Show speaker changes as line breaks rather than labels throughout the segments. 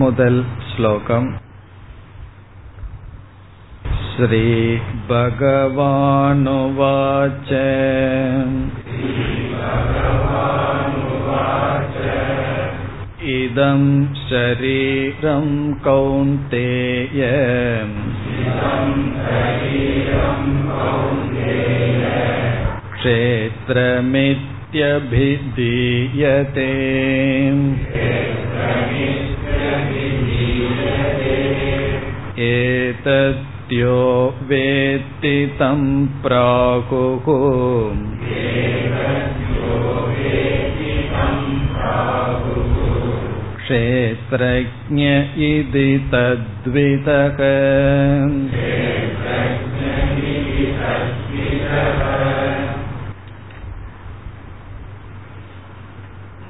முதல் श्लोकम् श्रीभगवानुवाच इदं शरीरं कौन्तेय क्षेत्रमित्यभिधीयते एतद्यो वेत्ति तं प्राहुः क्षेत्रज्ञ इति तद्विदः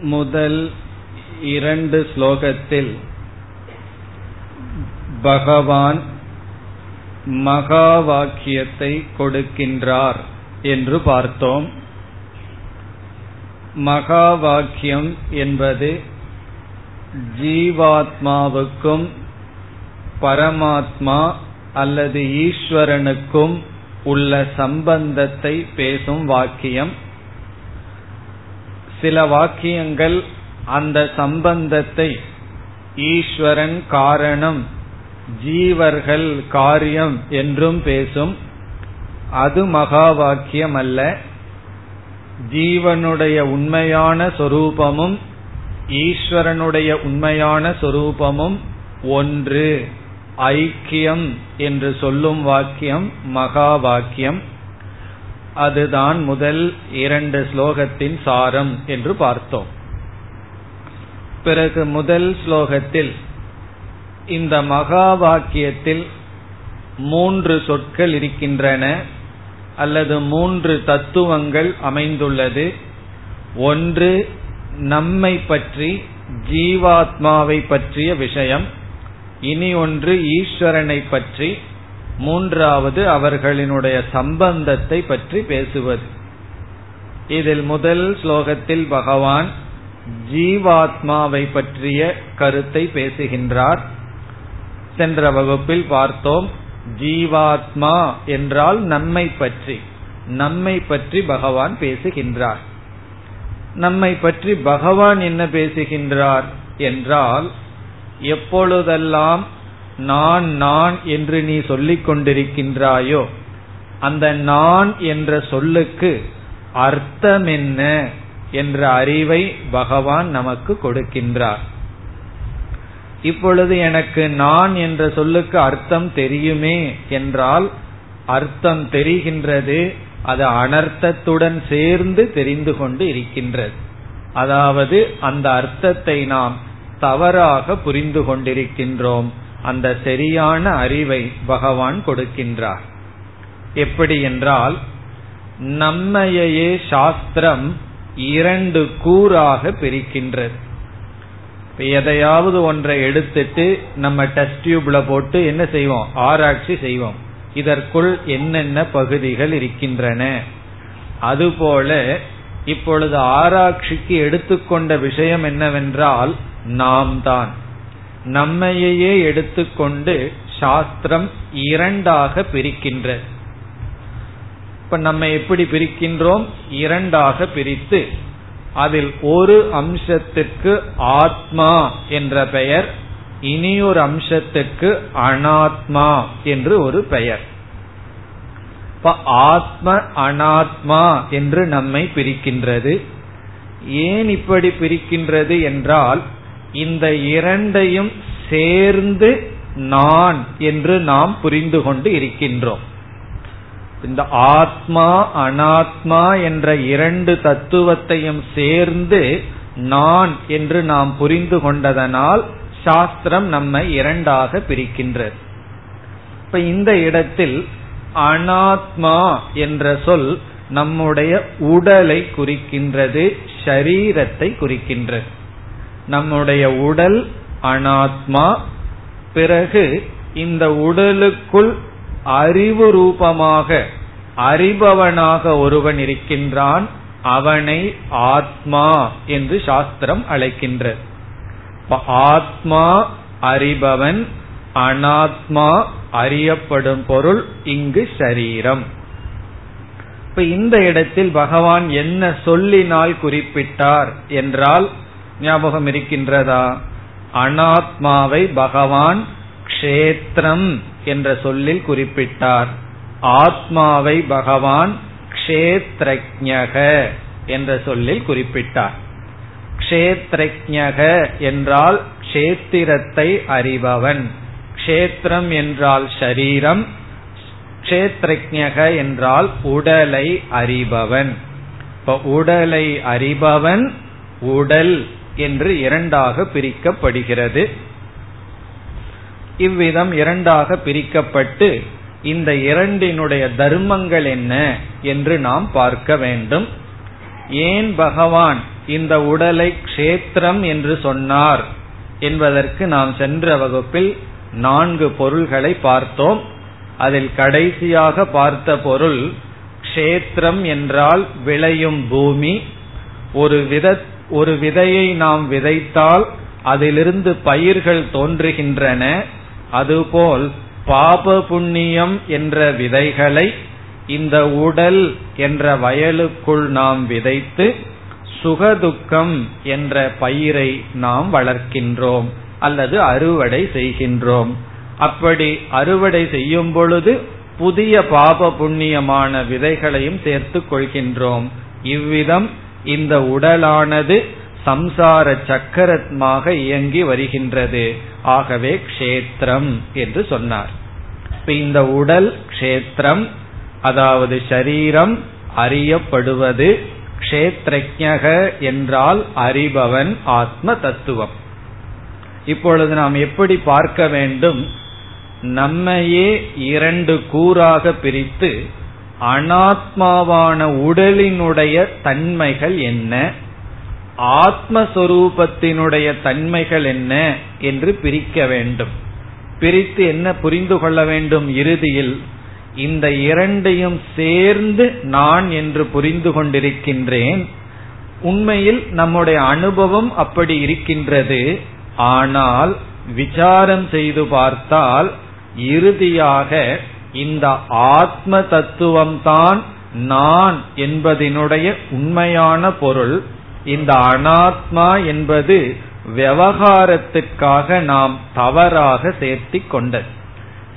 முதல் இரண்டு ஸ்லோகத்தில் பகவான் மகா வாக்கியத்தை கொடுக்கின்றார் என்று பார்த்தோம். மகா வாக்கியம் என்பது ஜீவாத்மாவுக்கும் பரமாத்மா அல்லது ஈஸ்வரனுக்கும் உள்ள சம்பந்தத்தை பேசும் வாக்கியம். சில வாக்கியங்கள் அந்த சம்பந்தத்தை ஈஸ்வரன் காரணம் ஜீவர்கள் காரியம் என்றும் பேசும். அது மகா வாக்கியம் அல்ல ஜீவனுடைய உண்மையான சொரூபமும் ஈஸ்வரனுடைய உண்மையான சொரூபமும் ஒன்று. ஐக்கியம் என்று சொல்லும் வாக்கியம் மகா வாக்கியம் அதுதான் முதல் இரண்டு ஸ்லோகத்தின் சாரம் என்று பார்த்தோம். பிறகு முதல் ஸ்லோகத்தில் இந்த மகா வாக்கியத்தில் மூன்று சொற்கள் இருக்கின்றன அல்லது மூன்று தத்துவங்கள் அமைந்துள்ளது. ஒன்று நம்மை பற்றி ஜீவாத்மாவை பற்றிய விஷயம். இனி ஒன்று ஈஸ்வரனை பற்றி. மூன்றாவது அவர்களினுடைய சம்பந்தத்தை பற்றி பேசுவது. இதில் முதல் ஸ்லோகத்தில் பகவான் ஜீவாத்மாவை பற்றிய கருத்தை பேசுகின்றார். சென்ற வகுப்பில் பார்த்தோம் ஜீவாத்மா என்றால் நம்மை பற்றி. நம்மை பற்றி பகவான் பேசுகின்றார். நம்மை பற்றி பகவான் என்ன பேசுகின்றார் என்றால் எப்பொழுதெல்லாம் நான் நான் என்று நீ சொல்லிக் கொண்டிருக்கின்றாயோ அந்த நான் என்ற சொல்லுக்கு அர்த்தம் என்ன என்ற அறிவை பகவான் நமக்கு கொடுக்கின்றார். இப்பொழுது எனக்கு நான் என்ற சொல்லுக்கு அர்த்தம் தெரியுமே என்றால் அர்த்தம் தெரிகின்றது அது அனர்த்தத்துடன் சேர்ந்து தெரிந்து கொண்டு இருக்கின்றது. அதாவது அந்த அர்த்தத்தை நாம் தவறாக புரிந்து கொண்டிருக்கின்றோம். அந்த சரியான அறிவை பகவான் கொடுக்கின்றார். எப்படி என்றால் நம்மையே சாஸ்திரம் இரண்டு கூறாக பிரிக்கின்றது. எதையாவது ஒன்றை எடுத்துட்டு நம்ம டெஸ்ட் டியூப்ல போட்டு என்ன செய்வோம்? ஆராய்ச்சி செய்வோம். இதற்குள் என்னென்ன பகுதிகள் இருக்கின்றன? அதுபோல இப்பொழுது ஆராய்ச்சிக்கு எடுத்துக்கொண்ட விஷயம் என்னவென்றால் நாம் தான் நம்மையே எடுத்துக்கொண்டு சாஸ்திரம் இரண்டாக பிரிக்கின்றது இப்ப நம்ம எப்படி பிரிக்கின்றோம்? இரண்டாக பிரித்து அதில் ஒரு அம்சத்துக்கு ஆத்மா என்ற பெயர் இனி ஒரு அனாத்மா என்று ஒரு பெயர். இப்ப ஆத்ம அனாத்மா என்று நம்மை பிரிக்கின்றது. ஏன் இப்படி பிரிக்கின்றது என்றால் இந்த இரண்டையும் சேர்ந்து நான் என்று நாம் புரிந்து கொண்டு இருக்கின்றோம். இந்த ஆத்மா அனாத்மா என்ற இரண்டு தத்துவத்தையும் சேர்ந்து நான் என்று நாம் புரிந்து கொண்டதனால் சாஸ்திரம் நம்மை இரண்டாக பிரிக்கின்றது. இப்ப இந்த இடத்தில் அனாத்மா என்ற சொல் நம்முடைய உடலை குறிக்கின்றது ஷரீரத்தை குறிக்கின்றது. நம்முடைய உடல் அனாத்மா பிறகு இந்த உடலுக்குள் அறிவு ரூபமாக அறிபவனாக ஒருவன் இருக்கின்றான் அவனை ஆத்மா என்று சாஸ்திரம் அழைக்கின்றது ஆத்மா அறிபவன் அனாத்மா அறியப்படும் பொருள் இங்கு சரீரம். இப்ப இந்த இடத்தில் பகவான் என்ன சொல்லினால் குறிப்பிட்டார் என்றால் ஞாபகம் இருக்கின்றதா? அனாத்மாவை பகவான் க்ஷேத்திரம் என்ற சொல்லில் குறிப்பிட்டார். ஆத்மாவை பகவான் க்ஷேத்ரஜக என்ற சொல்லில் குறிப்பிட்டார். க்ஷேத்ரஜக என்றால் க்ஷேத்திரத்தை அறிபவன். க்ஷேத்திரம் என்றால் ஷரீரம் க்ஷேத்ரஜக என்றால் உடலை அறிபவன். இப்ப உடலை அறிபவன் உடல் என்று இரண்டாக பிரிக்கப்படுகிறது. இவ்விதம் இரண்டாக பிரிக்கப்பட்டு இந்த இரண்டினுடைய தர்மங்கள் என்ன என்று நாம் பார்க்க வேண்டும். ஏன் பகவான் இந்த உடலை க்ஷேத்திரம் என்று சொன்னார் என்பதற்கு நாம் சென்ற வகுப்பில் நான்கு பொருள்களை பார்த்தோம். அதில் கடைசியாக பார்த்த பொருள் க்ஷேத்திரம் என்றால் விளையும் பூமி. ஒரு வித ஒரு விதையை நாம் விதைத்தால் அதிலிருந்து பயிர்கள் தோன்றுகின்றன. அதுபோல் பாப புண்ணியம் என்ற விதைகளை இந்த உடல் என்ற வயலுக்குள் நாம் விதைத்து சுகதுக்கம் என்ற பயிரை நாம் வளர்க்கின்றோம் அல்லது அறுவடை செய்கின்றோம். அப்படி அறுவடை செய்யும் பொழுது புதிய பாப புண்ணியமான விதைகளையும் சேர்த்து கொள்கின்றோம். இவ்விதம் இந்த உடலானது சம்சார சக்கரமாக இயங்கி வருகின்றது. ஆகவே க்ஷேத்திரம் என்று சொன்னார். இப்ப இந்த உடல் க்ஷேத்திரம் அதாவது சரீரம் அறியப்படுவது கஷேத்ரஜக என்றால் அறிபவன் ஆத்ம தத்துவம். இப்பொழுது நாம் எப்படி பார்க்க வேண்டும்? நம்மையே இரண்டு கூறாக பிரித்து அனாத்மாவான உடலினுடைய தன்மைகள் என்ன? ஆத்மஸ்வரூபத்தினுடைய தன்மைகள் என்ன என்று பிரிக்க வேண்டும். பிரித்து என்ன புரிந்து கொள்ள வேண்டும் இறுதியில்? இந்த இரண்டையும் சேர்ந்து நான் என்று புரிந்து கொண்டிருக்கின்றேன். உண்மையில் நம்முடைய அனுபவம் அப்படி இருக்கின்றது. ஆனால் விசாரம் செய்து பார்த்தால் இறுதியாக இந்த ஆத்ம தத்துவம்தான் நான் என்பதனுடைய உண்மையான பொருள். இந்த அனாத்மா என்பது விவகாரத்துக்காக நாம் தவறாக சேர்த்தி கொண்டது.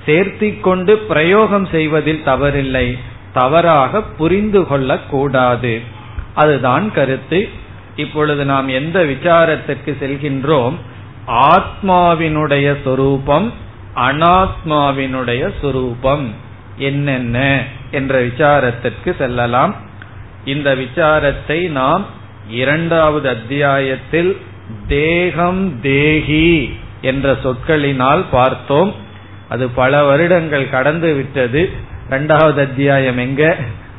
சேர்த்தி கொண்டு பிரயோகம் செய்வதில் தவறில்லை தவறாக புரிந்து கொள்ளக்கூடாது. அதுதான் கருத்து. இப்பொழுது நாம் எந்த விசாரத்திற்கு செல்கின்றோம்? ஆத்மாவினுடைய சொரூபம் அனாத்மாவினுடைய சொரூபம். என்னென்ன? என்ற விசாரத்திற்கு செல்லலாம். இந்த விசாரத்தை நாம் இரண்டாவது அத்தியாயத்தில் தேகம் தேகி என்ற சொற்களினால் பார்த்தோம். அது பல வருடங்கள் கடந்து விட்டது. இரண்டாவது அத்தியாயம் எங்க?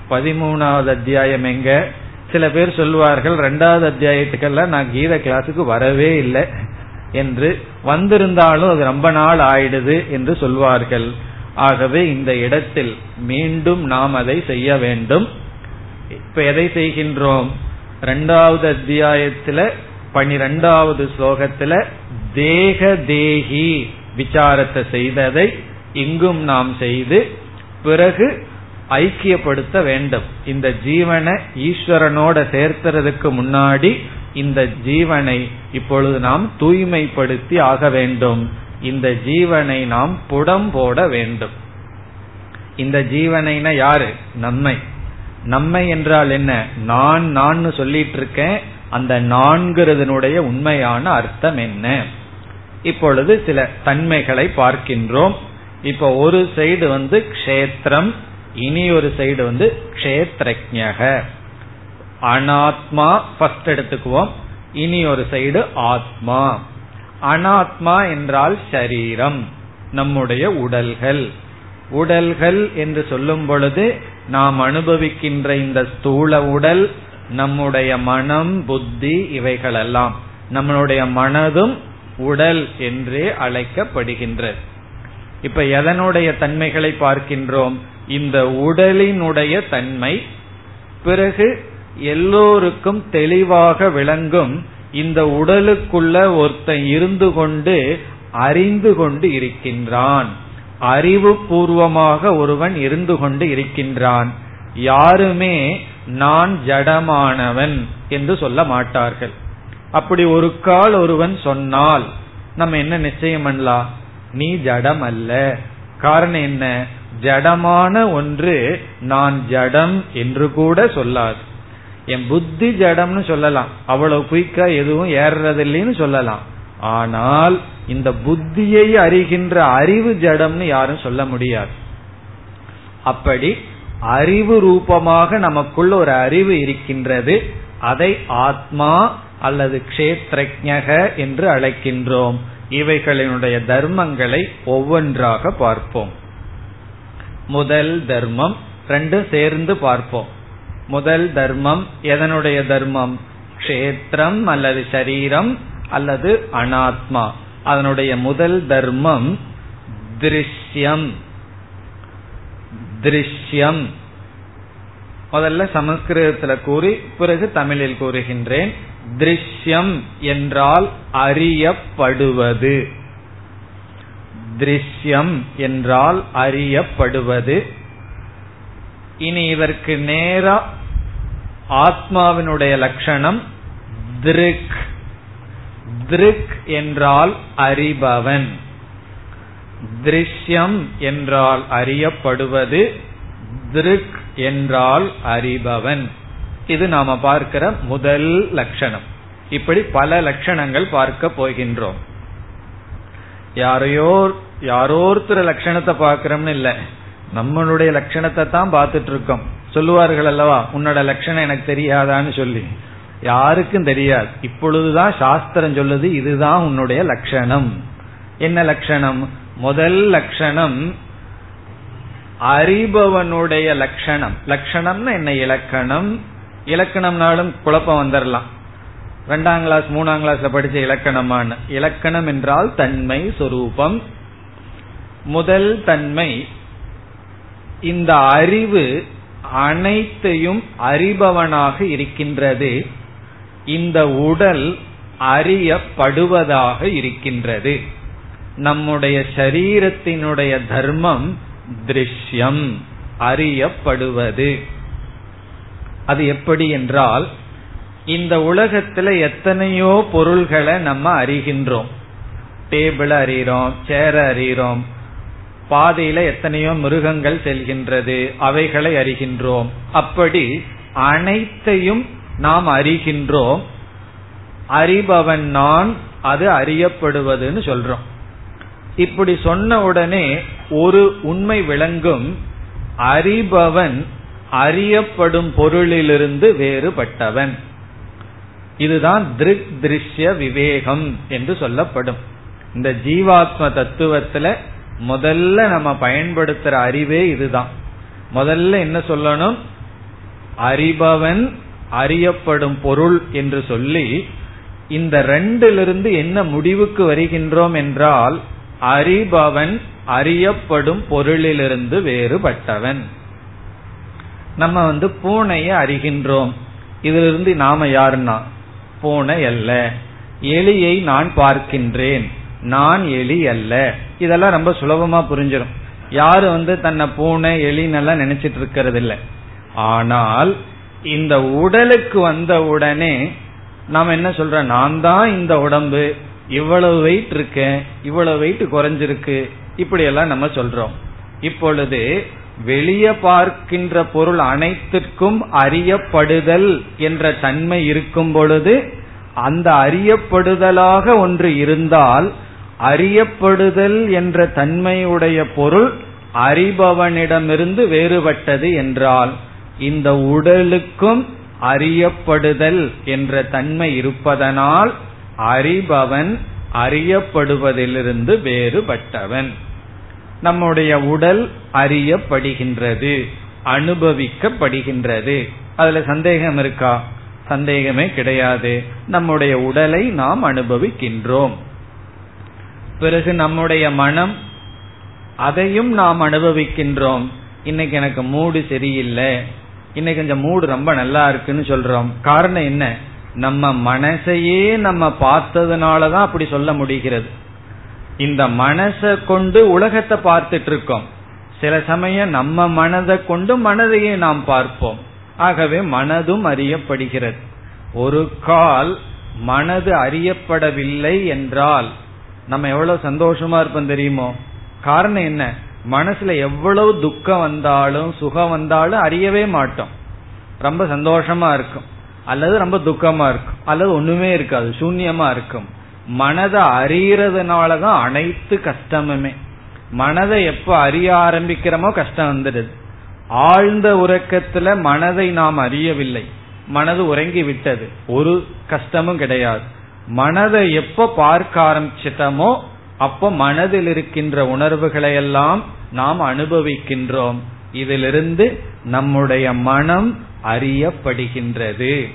பதிமூணாவது அத்தியாயம் எங்க? சில பேர் சொல்வார்கள் இரண்டாவது அத்தியாயத்துக்கெல்லாம் நான் கீத கிளாஸுக்கு வரவே இல்லை என்று. வந்திருந்தாலும் அது ரொம்ப நாள் ஆயிடுது என்று சொல்வார்கள். ஆகவே இந்த இடத்தில் மீண்டும் நாம் அதை செய்ய வேண்டும். இப்ப எதை செய்கின்றோம்? ரெண்டாவது அத்தியாயத்துல பனிரெண்டாவது ஸ்லோகத்துல தேக தேகி விசாரத்தை செய்ததை இங்கும் நாம் செய்து பிறகு ஐக்கியப்படுத்த வேண்டும். இந்த ஜீவனை ஈஸ்வரனோட சேர்த்துறதுக்கு முன்னாடி இந்த ஜீவனை இப்பொழுது நாம் தூய்மைப்படுத்தி ஆக வேண்டும். இந்த ஜீவனை நாம் புடம் போட வேண்டும். இந்த ஜீவனைனா யாரு? நம்மை நம்மை என்றால் என்ன? நான் நான் சொல்லிட்டு இருக்கேன் அந்த நான்கிறதனுடைய உண்மையான அர்த்தம் என்ன? இப்பொழுது சில தன்மைகளை பார்க்கின்றோம். இப்ப ஒரு சைடு வந்து க்ஷேத்திரம் இனி ஒரு சைடு வந்து க்ஷேத்ரஜக அனாத்மா ஃபர்ஸ்ட் எடுத்துக்குவோம். இனி ஒரு சைடு ஆத்மா. அனாத்மா என்றால் சரீரம் நம்முடைய உடல்கள். உடல்கள் என்று சொல்லும் பொழுது நாம் அனுபவிக்கின்ற இந்த ஸ்தூல உடல் நம்முடைய மனம் புத்தி இவைகளெல்லாம் நம்மளுடைய மனதும் உடல் என்றே அழைக்கப்படுகின்றது. இப்ப எதனுடைய தன்மைகளை பார்க்கின்றோம்? இந்த உடலினுடைய தன்மை. பிறகு எல்லோருக்கும் தெளிவாக விளங்கும் இந்த உடலுக்குள்ள ஒருத்தன் இருந்து கொண்டு அறிந்து கொண்டு இருக்கின்றான். அறிவு பூர்வமாக ஒருவன் இருந்து கொண்டு இருக்கின்றான். யாருமே நான் ஜடமானவன் என்று சொல்ல மாட்டார்கள். அப்படி ஒரு கால் ஒருவன் சொன்னால் நம்ம என்ன நிச்சயம் பண்ணலாம் நீ ஜடம் அல்ல காரணம் என்ன? ஜடமான ஒன்று நான் ஜடம் என்று கூட சொல்லாது. என் புத்தி ஜடம்னு சொல்லலாம். அவ்வளவு குயிக்கா எதுவும் ஏறுறதில்லைன்னு சொல்லலாம். ஆனால் இந்த புத்தியை அறிகின்ற அறிவு ஜடம்னு யாரும் சொல்ல முடியாது. அப்படி அறிவு ரூபமாக நமக்குள்ள ஒரு அறிவு இருக்கின்றது. அதை ஆத்மா அல்லது கஷேத்ரஜக என்று அழைக்கின்றோம். இவைகளினுடைய தர்மங்களை ஒவ்வொன்றாக பார்ப்போம். முதல் தர்மம் ரெண்டும் சேர்ந்து பார்ப்போம். முதல் தர்மம் எதனுடைய தர்மம்? கஷேத்திரம் அல்லது சரீரம். அல்லது அனாத்மா. அதனுடைய முதல் தர்மம் திருஷ்யம். திருஷ்யம். முதல்ல சமஸ்கிருதத்தில் கூறி பிறகு தமிழில் கூறுகின்றேன். திருஷ்யம் என்றால் அறியப்படுவது. திருஷ்யம் என்றால் அறியப்படுவது. இனி இதற்கு நேரா ஆத்மாவினுடைய லட்சணம் திருக். திருக் என்றால் அறிபவன். திருஷ்யம் என்றால் அறியப்படுவது திருக் என்றால் அறிபவன். இது நாம பார்க்கிற முதல் லட்சணம். இப்படி பல லட்சணங்கள் பார்க்க போகின்றோம். யாரையோ யாரோருத்தர லட்சணத்தை பார்க்கிறோம்னு இல்ல. நம்மளுடைய லட்சணத்தை தான் பார்த்துட்டு இருக்கோம். சொல்லுவார்கள் அல்லவா உன்னோட லட்சணம் எனக்கு தெரியாதான்னு சொல்லி. யாருக்கும் தெரியாது. இப்பொழுதுதான் சாஸ்திரம் சொல்லுது இதுதான் உன்னுடைய லட்சணம். என்ன லட்சணம்? முதல் லட்சணம் அறிபவனுடைய லட்சணம். லட்சணம்னா என்ன? இலக்கணம். இலக்கணம்னாலும் குழப்பம் வந்துடலாம் ரெண்டாம் கிளாஸ் மூணாம் கிளாஸ்ல படிச்ச இலக்கணமான இலக்கணம் என்றால் தன்மை சொரூபம். முதல் தன்மை இந்த அறிவு அனைத்தையும் அறிபவனாக இருக்கின்றது. இந்த உடல் அறியப்படுவதாக இருக்கின்றது. நம்முடைய சரீரத்தினுடைய தர்மம் திருஷ்யம் அறியப்படுவது. அது எப்படி என்றால் இந்த உலகத்துல எத்தனையோ பொருள்களை நம்ம அறிகின்றோம். டேபிள் அறிகிறோம் சேர் அறிகிறோம் பாதையில எத்தனையோ மிருகங்கள் செல்கின்றது அவைகளை அறிகின்றோம். அப்படி அனைத்தையும் நாம் அறிகின்றோம் அறிபவன் நான் அது அறியப்படுவதுன்னு சொல்றோம். இப்படி சொன்ன உடனே ஒரு உண்மை விளங்கும் அறிபவன் அறியப்படும் பொருளிலிருந்து வேறுபட்டவன். இதுதான் திருக் திருஷ்ய விவேகம் என்று சொல்லப்படும். இந்த ஜீவாத்ம தத்துவத்துல முதல்ல நம்ம பயன்படுத்துற அறிவே இதுதான். முதல்ல என்ன சொல்லணும்? அறிபவன் அறியப்படும் பொருள் என்று சொல்லி இந்த ரெண்டிலிருந்து என்ன முடிவுக்கு வருகின்றோம் என்றால் அறிபவன் அறியப்படும் பொருளிலிருந்து வேறுபட்டவன். நம்ம வந்து பூனையை அறிகின்றோம். இதிலிருந்து நாம யாருன்னா? பூனை அல்ல. எலியை நான் பார்க்கின்றேன். நான் எலி அல்ல. இதெல்லாம் ரொம்ப சுலபமா புரிஞ்சிடும் யாரு வந்து தன்னை பூனை எலின்னெல்லாம் நினைச்சிட்டு இருக்கிறது இல்லை ஆனால் இந்த உடலுக்கு வந்த உடனே நாம் என்ன சொல்ற நான் தான் இந்த உடம்பு. இவ்வளவு வெயிட் இருக்கேன் இவ்வளவு வெயிட் குறைஞ்சிருக்கு. இப்படி எல்லாம் நம்ம சொல்றோம். இப்பொழுது வெளியே பார்க்கின்ற பொருள் அனைத்திற்கும் அறியப்படுதல் என்ற தன்மை இருக்கும் பொழுது அந்த அறியப்படுதலாக ஒன்று இருந்தால் அறியப்படுதல் என்ற தன்மையுடைய பொருள் அறிபவனிடமிருந்து வேறுபட்டது என்றால் இந்த உடலுக்கும் அறியப்படுதல் என்ற தன்மை இருப்பதனால் அறிபவன் அறியப்படுவதிலிருந்து வேறுபட்டவன். நம்முடைய உடல் அறியப்படுகின்றது அனுபவிக்கப்படுகின்றது. அதுல சந்தேகம் இருக்கா? சந்தேகமே கிடையாது. நம்முடைய உடலை நாம் அனுபவிக்கின்றோம். பிறகு நம்முடைய மனம் அதையும் நாம் அனுபவிக்கின்றோம். இன்னைக்கு எனக்கு மூடு சரியில்லை. இன்னைக்கு கொஞ்சம் மூடு ரொம்ப நல்லா இருக்குன்னு சொல்றோம். காரணம் என்ன? நம்ம மனசையே நம்ம பார்த்ததுனாலதான் அப்படி சொல்ல முடிகிறது. இந்த மனசை கொண்டு உலகத்தை பார்த்துட்டு இருக்கோம். சில சமயம் நம்ம மனதை கொண்டு மனதையே நாம் பார்ப்போம். ஆகவே மனதும் அறியப்படுகிறது. ஒரு கால் மனது அறியப்படவில்லை என்றால் நம்ம எவ்வளவு சந்தோஷமா இருப்போம் தெரியுமோ? காரணம் என்ன? மனசுல எவ்வளவு துக்கம் வந்தாலும் சுகம் வந்தாலும் அறியவே மாட்டோம். ரொம்ப சந்தோஷமா இருக்கும். அல்லது ரொம்ப துக்கமா இருக்கும். அல்லது ஒண்ணுமே இருக்காது. சூன்யமா இருக்கும். மனதை அறியறதுனாலதான் அனைத்து கஷ்டமுமே. மனதை எப்ப அறிய ஆரம்பிக்கிறோமோ கஷ்டம் வந்துடுது. ஆழ்ந்த உறக்கத்துல மனதை நாம் அறியவில்லை. மனது உறங்கி விட்டது. ஒரு கஷ்டமும் கிடையாது. மனதை எப்ப பார்க்க ஆரம்பிச்சிட்டமோ அப்போ மனதில் இருக்கின்ற உணர்வுகளை எல்லாம் நாம் அனுபவிக்கின்றோம். இதிலிருந்து நம்முடைய மனம் அறியப்படுகின்றது.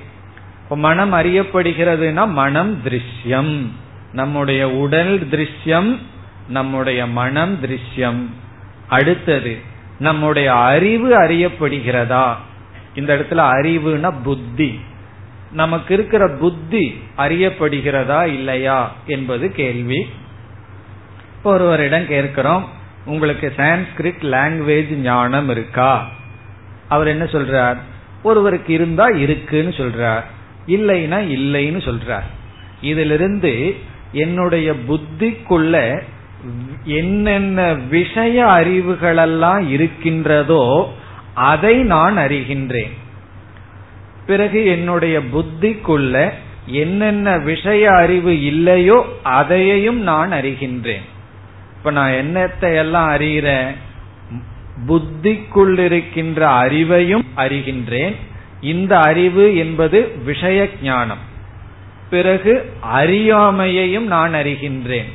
மனம் அறியப்படுகிறதுனா மனம் திருஷ்யம். நம்முடைய உடல் திருஷ்யம் நம்முடைய மனம் திருஷ்யம். அடுத்தது நம்முடைய அறிவு அறியப்படுகிறதா? இந்த இடத்துல அறிவுனா புத்தி. நமக்கு இருக்கிற புத்தி அறியப்படுகிறதா இல்லையா என்பது கேள்வி. ஒருவரிடம் கேட்கிறோம் உங்களுக்கு சான்ஸ்கிரிட் லாங்குவேஜ் ஞானம் இருக்கா? அவர் என்ன சொல்றார்? ஒருவருக்கு இருந்தா இருக்குன்னு சொல்றார் இல்லைன்னா இல்லைன்னு சொல்றார். இதிலிருந்து என்னுடைய புத்திக்குள்ள என்னென்ன விஷய அறிவுகளெல்லாம் இருக்கின்றதோ அதை நான் அறிகின்றேன். பிறகு என்னுடைய புத்திக்குள்ள என்னென்ன விஷய அறிவு இல்லையோ அதையையும் நான் அறிகின்றேன். இப்ப நான் என்னத்தை எல்லாம் அறிகிறேன்? புத்திக்குள் இருக்கின்ற அறிவையும் அறிகின்றேன். இந்த அறிவு என்பது விஷய ஞானம். பிறகு அறியாமையையும் நான் அறிகின்றேன்.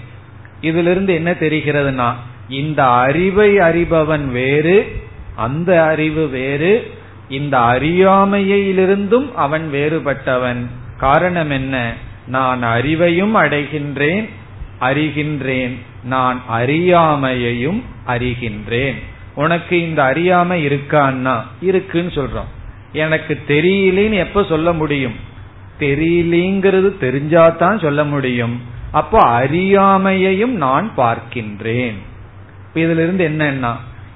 இதிலிருந்து என்ன தெரிகிறதுனா இந்த அறிவை அறிபவன் வேறு அந்த அறிவு வேறு இந்த அறியாமையிலிருந்தும் அவன் வேறுபட்டவன். காரணம் என்ன? நான் அறிவையும் அடைகின்றேன் அறிகின்றேன். நான் அறியாமையையும் அறிகின்றேன். உனக்கு இந்த அறியாமை இருக்கான்னா இருக்குன்னு சொல்றோம். எனக்கு தெரியலேன்னு எப்ப சொல்ல முடியும்? தெரியலங்கிறது தெரிஞ்சாதான் சொல்ல முடியும். அப்போ அறியாமையையும் நான் பார்க்கின்றேன். இதுல இருந்து என்னன்னா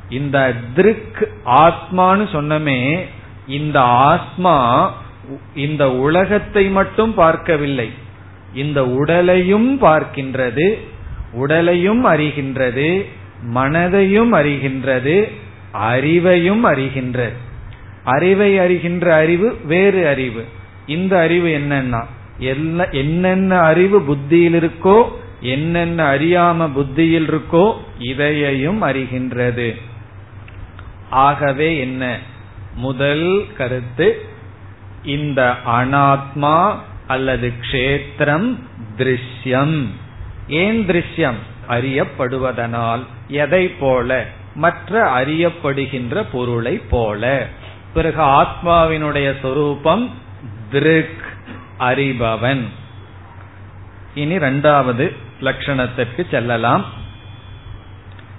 இந்த திருக் ஆத்மான்னு சொன்னமே இந்த ஆத்மா இந்த உலகத்தை மட்டும் பார்க்கவில்லை. இந்த உடலையும் பார்க்கின்றது உடலையும் அறிகின்றது மனதையும் அறிகின்றது அறிவையும் அறிகின்றது. அறிவை அறிகின்ற அறிவு வேறு அறிவு. இந்த அறிவு என்னன்னா? என்னென்ன அறிவு புத்தியில் இருக்கோ என்னென்ன அறியாம புத்தியில் இருக்கோ இதையையும் அறிகின்றது. ஆகவே என்ன? முதல் கருத்து இந்த அனாத்மா அல்லது க்ஷேத்திரம் திருஷ்யம். ஏன் திருஷ்யம் அறியப்படுவதனால் எதை போல மற்ற அறியப்படுகின்ற பொருளை போல. பிறகு ஆத்மாவினுடைய சொரூபம் திருக் அறிபவன். இனி இரண்டாவது லட்சணத்திற்கு செல்லலாம்.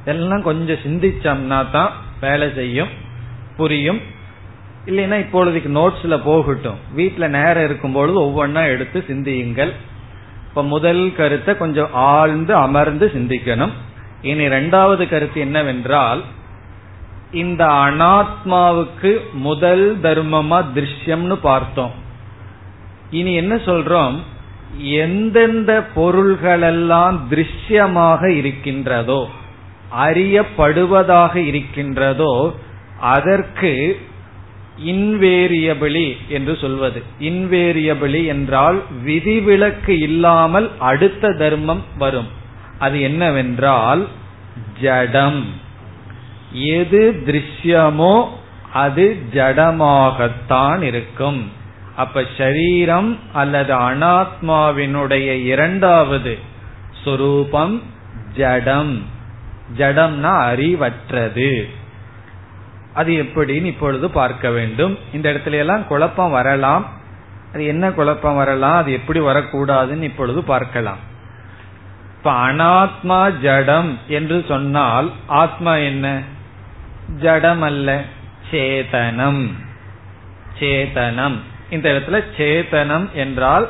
எல்லாம் கொஞ்சம் சிந்திச்சோம்னா தான் வேலை செய்யும் புரியும். இல்லைன்னா இப்பொழுதுக்கு நோட்ஸ்ல போகட்டும். வீட்டுல நேரம் இருக்கும் பொழுது ஒவ்வொன்னா எடுத்து சிந்தியுங்கள். இப்ப முதல் கருத்தை கொஞ்சம் ஆழ்ந்து அமர்ந்து சிந்திக்கணும். இனி இரண்டாவது கருத்து என்னவென்றால் இந்த அனாத்மாவுக்கு முதல் தர்மமா திருஷ்யம்னு பார்த்தோம். இனி என்ன சொல்றோம்? எந்தெந்த பொருள்களெல்லாம் திருஷ்யமாக இருக்கின்றதோ அறியப்படுவதாக இருக்கின்றதோ அதற்கு இன்வேரியபிளி என்று சொல்வது. இன்வேரியபிளி என்றால் விதிவிலக்கு இல்லாமல் அடுத்த தர்மம் வரும். அது என்னவென்றால் ஜடம். எது திருஷ்யமோ அது ஜடமாகத்தான் இருக்கும். அப்ப ஷரீரம் அல்லது அனாத்மாவினுடைய இரண்டாவது சொரூபம் ஜடம். ஜடம்னா அறிவற்றது. அது எப்படின்னு இப்பொழுது பார்க்க வேண்டும். இந்த இடத்துல எல்லாம் குழப்பம் வரலாம். அது என்ன குழப்பம் வரலாம்? அது எப்படி வரக்கூடாதுன்னு இப்பொழுது பார்க்கலாம். இப்ப அனாத்மா ஜடம் என்று சொன்னால் ஆத்மா என்ன? ஜடம் அல்ல சேதனம். சேதனம். இந்த இடத்துல சேதனம் என்றால்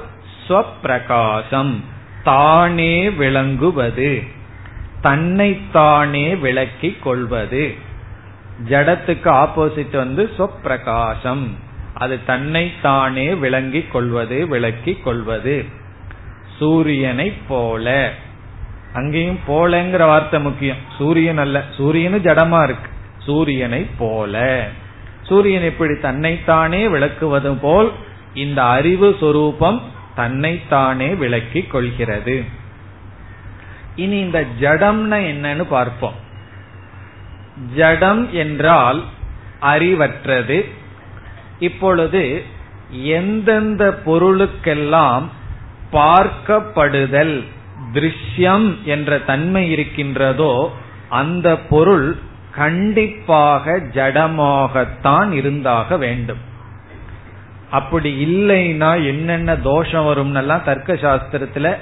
ஸ்வப்பிரகாசம். தானே விளங்குவது. தன்னைத்தானே விளக்கிக் கொள்வது. ஜடத்துக்கு ஆப்போசிட் வந்து சொப்பிரகாசம். அது தன்னைத்தானே விளங்கிக் கொள்வது விளக்கிக் கொள்வது. சூரியனை போல. அங்கேயும் போலங்கிற வார்த்தை முக்கியம். சூரியன் அல்ல. சூரியனு ஜடமா இருக்கு. சூரியனை போல. சூரியன் இப்படி தன்னைத்தானே விளக்குவது போல் இந்த அறிவு சொரூபம் தன்னைத்தானே விளக்கிக் கொள்கிறது. இனி இந்த ஜடம்னா என்னன்னு பார்ப்போம். ஜடம் என்றால் அறிவற்றது. இப்பொழுது எந்தெந்த பொருளுக்கெல்லாம் பார்க்கப்படுதல் திருஷ்யம் என்ற தன்மை இருக்கின்றதோ அந்த பொருள் கண்டிப்பாக ஜடமாகத்தான் இருந்தாக வேண்டும். அப்படி இல்லைன்னா என்னென்ன தோஷம் வரும்னெல்லாம் தர்க்க சாஸ்திரத்துல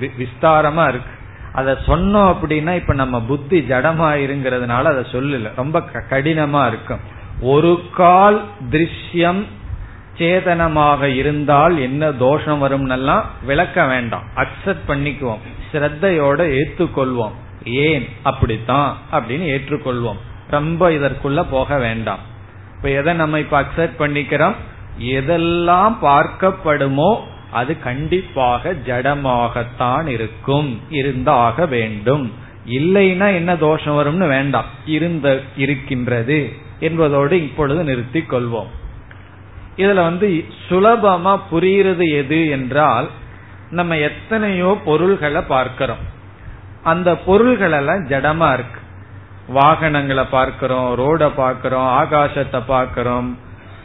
விஸ்தாரமா இருக்கு. அதை சொன்னோம் அப்படின்னா இப்ப நம்ம புத்தி ஜடமா இருங்கிறதுனால அதை சொல்லல. ரொம்ப கடினமா இருக்கும். ஒரு கால் திருஷ்யம் சேதனமாக இருந்தால் என்ன தோஷம் வரும்னெல்லாம் விளக்க வேண்டாம். அக்செப்ட் பண்ணிக்குவோம். ஸ்ரத்தையோட ஏற்றுக்கொள்வோம் ஏன்? அப்படித்தான் அப்படின்னு ஏற்றுக்கொள்வோம். ரொம்ப இதற்குள்ள போக வேண்டாம். இப்ப எதை நம்ம இப்ப அக்செப்ட் பண்ணிக்கிறோம்? எதெல்லாம் பார்க்கப்படுமோ அது கண்டிப்பாக ஜடமாகத்தான் இருக்கும். இருந்தாக வேண்டும். இல்லைன்னா என்ன தோஷம் வரும்னு வேண்டாம். இருந்த இருக்கின்றது என்பதோடு இப்பொழுது நிறுத்தி கொள்வோம். இதுல வந்து சுலபமா புரியுறது எது என்றால் நம்ம எத்தனையோ பொருள்களை பார்க்கிறோம். அந்த பொருள்கள் எல்லாம் ஜடமா இருக்கு. வாகனங்களை பார்க்கிறோம் ரோட பார்க்கிறோம் ஆகாசத்தை பார்க்கிறோம்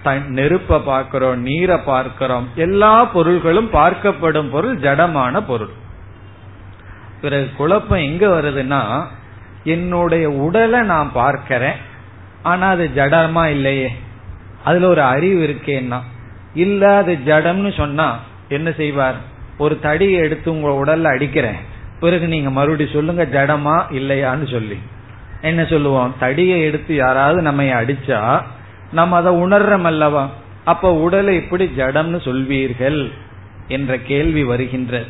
நெருப்ப பார்க்கிறோம் நீரை பார்க்கிறோம் எல்லா பொருள்களும் பார்க்கப்படும் பொருள் ஜடமான பொருள். பிறகு குழப்பம் எங்க வருதுன்னா என்னுடைய உடலை நான் பார்க்கிறேன் ஆனா அது ஜடமா இல்லையே. அதுல ஒரு அறிவு இருக்கேன்னா இல்ல அது ஜடம்னு சொன்னா என்ன செய்வார்? ஒரு தடியை எடுத்து உங்க உடல்ல அடிக்கிறேன். பிறகு நீங்க மறுபடி சொல்லுங்க ஜடமா இல்லையான்னு சொல்லி. என்ன சொல்லுவோம்? தடியை எடுத்து யாராவது நம்ம அடிச்சா நம்ம அதை உணர்றோம் அல்லவா அப்ப உடலை எப்படி ஜடம்னு சொல்வீர்கள்? என்ற கேள்வி வருகின்றது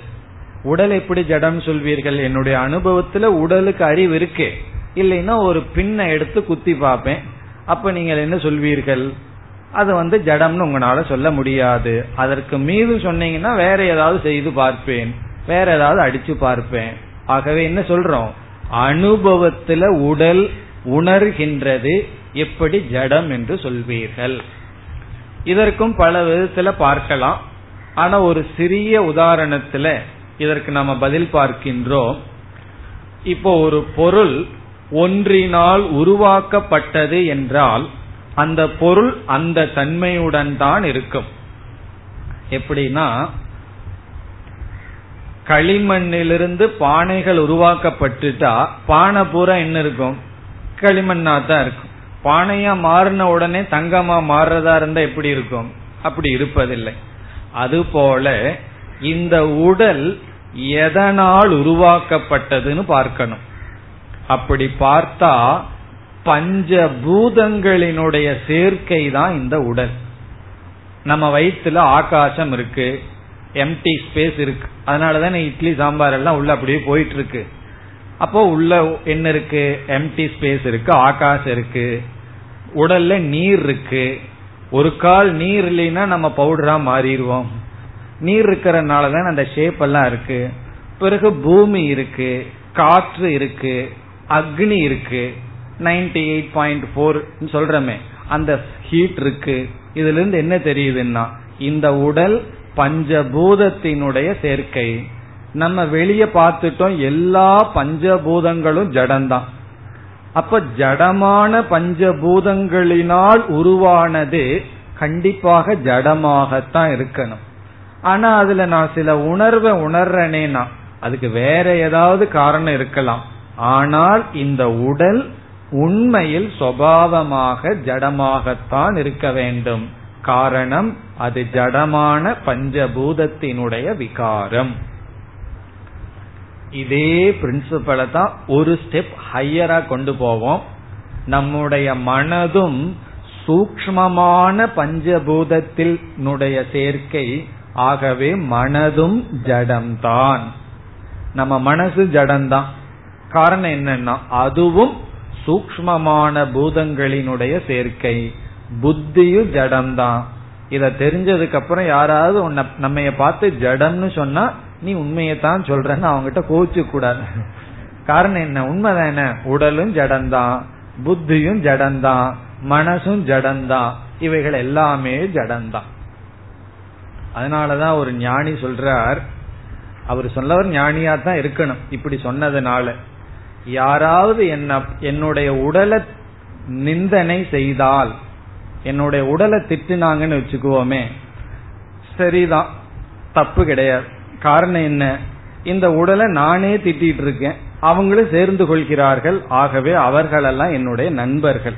உடல் எப்படி ஜடம் சொல்வீர்கள்? என்னுடைய அனுபவத்துல உடலுக்கு அறிவு இருக்கு. இல்லைன்னா ஒரு பின்னை எடுத்து குத்தி பார்ப்பேன். அப்ப நீங்கள் என்ன சொல்வீர்கள்? அது வந்து ஜடம்னு உங்களால சொல்ல முடியாது. அதற்கு மீது சொன்னீங்கன்னா வேற ஏதாவது செய்து பார்ப்பேன். வேற ஏதாவது அடிச்சு பார்ப்பேன். ஆகவே என்ன சொல்றோம்? அனுபவத்துல உடல் உணர்கின்றது. எப்படி ஜடம் என்று சொல்வீர்கள். இதற்கும் பல விதத்துல பார்க்கலாம். ஆனா ஒரு சிறிய உதாரணத்துல இதற்கு நம்ம பதில் பார்க்கின்றோம். இப்போ ஒரு பொருள் ஒன்றினால் உருவாக்கப்பட்டது என்றால் அந்த பொருள் அந்த தன்மையுடன் தான் இருக்கும். எப்படின்னா களிமண்ணிலிருந்து பானைகள் உருவாக்கப்பட்டுட்டா பானை பூரா என்ன இருக்கும்? களிமண்ணா தான் இருக்கும். பானையா மாறின உடனே தங்கமா மாறுறதா இருந்தா எப்படி இருக்கும்? அப்படி இருப்பதில்லை. அதுபோல இந்த உடல் எதனால் உருவாக்கப்பட்டதுன்னு பார்க்கணும். அப்படி பார்த்தா பஞ்ச பூதங்களினுடைய சேர்க்கை தான் இந்த உடல். நம்ம வயிற்றுல ஆகாசம் இருக்கு எம்டி ஸ்பேஸ் இருக்கு. அதனாலதான் இட்லி சாம்பார் எல்லாம் உள்ள அப்படியே போயிட்டு இருக்கு. அப்போ உள்ள என்ன இருக்கு? எம்டி ஸ்பேஸ் இருக்கு ஆகாசம் இருக்கு. உடல்ல நீர் இருக்கு. ஒரு கால் நீர் இல்லைன்னா நம்ம பவுடரா மாறிடுவோம். நீர் இருக்கிறதுனாலதான் அந்த ஷேப் எல்லாம் இருக்கு. பிறகு பூமி இருக்கு காற்று இருக்கு அக்னி இருக்கு. நைன்டி எயிட் பாயிண்ட் போர் சொல்றமே அந்த ஹீட் இருக்கு. இதுல இருந்து என்ன தெரியுதுன்னா இந்த உடல் பஞ்சபூதத்தினுடைய சேர்க்கை. நம்ம வெளியே பார்த்துட்டோம் எல்லா பஞ்சபூதங்களும் ஜடம்தான். அப்ப ஜடமான பஞ்சபூதங்களினால் உருவானது கண்டிப்பாக ஜடமாகத்தான் இருக்கணும். ஆனா அதுல நான் சில உணர்வை உணர்றேனேனா அதுக்கு வேற ஏதாவது காரணம் இருக்கலாம். ஆனால் இந்த உடல் உண்மையில் சுவாவமாக ஜடமாகத்தான் இருக்க வேண்டும். காரணம் அது ஜடமான பஞ்சபூதத்தினுடைய விகாரம். இதே பிரின்சிபலை தான் ஒரு ஸ்டெப் ஹையரா கொண்டு போவோம். நம்முடைய மனதும் சூக்மமான பஞ்சபூதத்தில் சேர்க்கை. ஆகவே மனதும் ஜடம்தான். நம்ம மனசு ஜடம்தான். காரணம் என்னன்னா அதுவும் சூக்மமான பூதங்களினுடைய சேர்க்கை. புத்தியும் ஜடம்தான். இத தெரிஞ்சதுக்கு அப்புறம் யாராவது நம்ம பார்த்து ஜடம்னு சொன்னா நீ உண்மையத்தான் சொல்றன்னு அவங்ககிட்ட கோச்சு கூடாது. காரணம் என்ன? உண்மைதான உடலும் ஜடந்தான் புத்தியும் ஜடந்தான் மனசும் ஜடந்தான் இவைகள் எல்லாமே ஜடந்தான். அதனாலதான் ஒரு ஞானி சொல்றார் அவர் சொன்னவர் ஞானியா தான் இருக்கணும். இப்படி சொன்னதுனால யாராவது என்ன என்னுடைய உடலை நிந்தனை செய்தால் என்னுடைய உடலை திட்டுனாங்கன்னு வச்சுக்குவோமே சரிதான். தப்பு கிடையாது. காரணம் என்ன? இந்த உடலை நானே திட்டிட்டு இருக்கேன் அவங்களும் சேர்ந்து கொள்கிறார்கள். ஆகவே அவர்களெல்லாம் என்னுடைய நண்பர்கள்.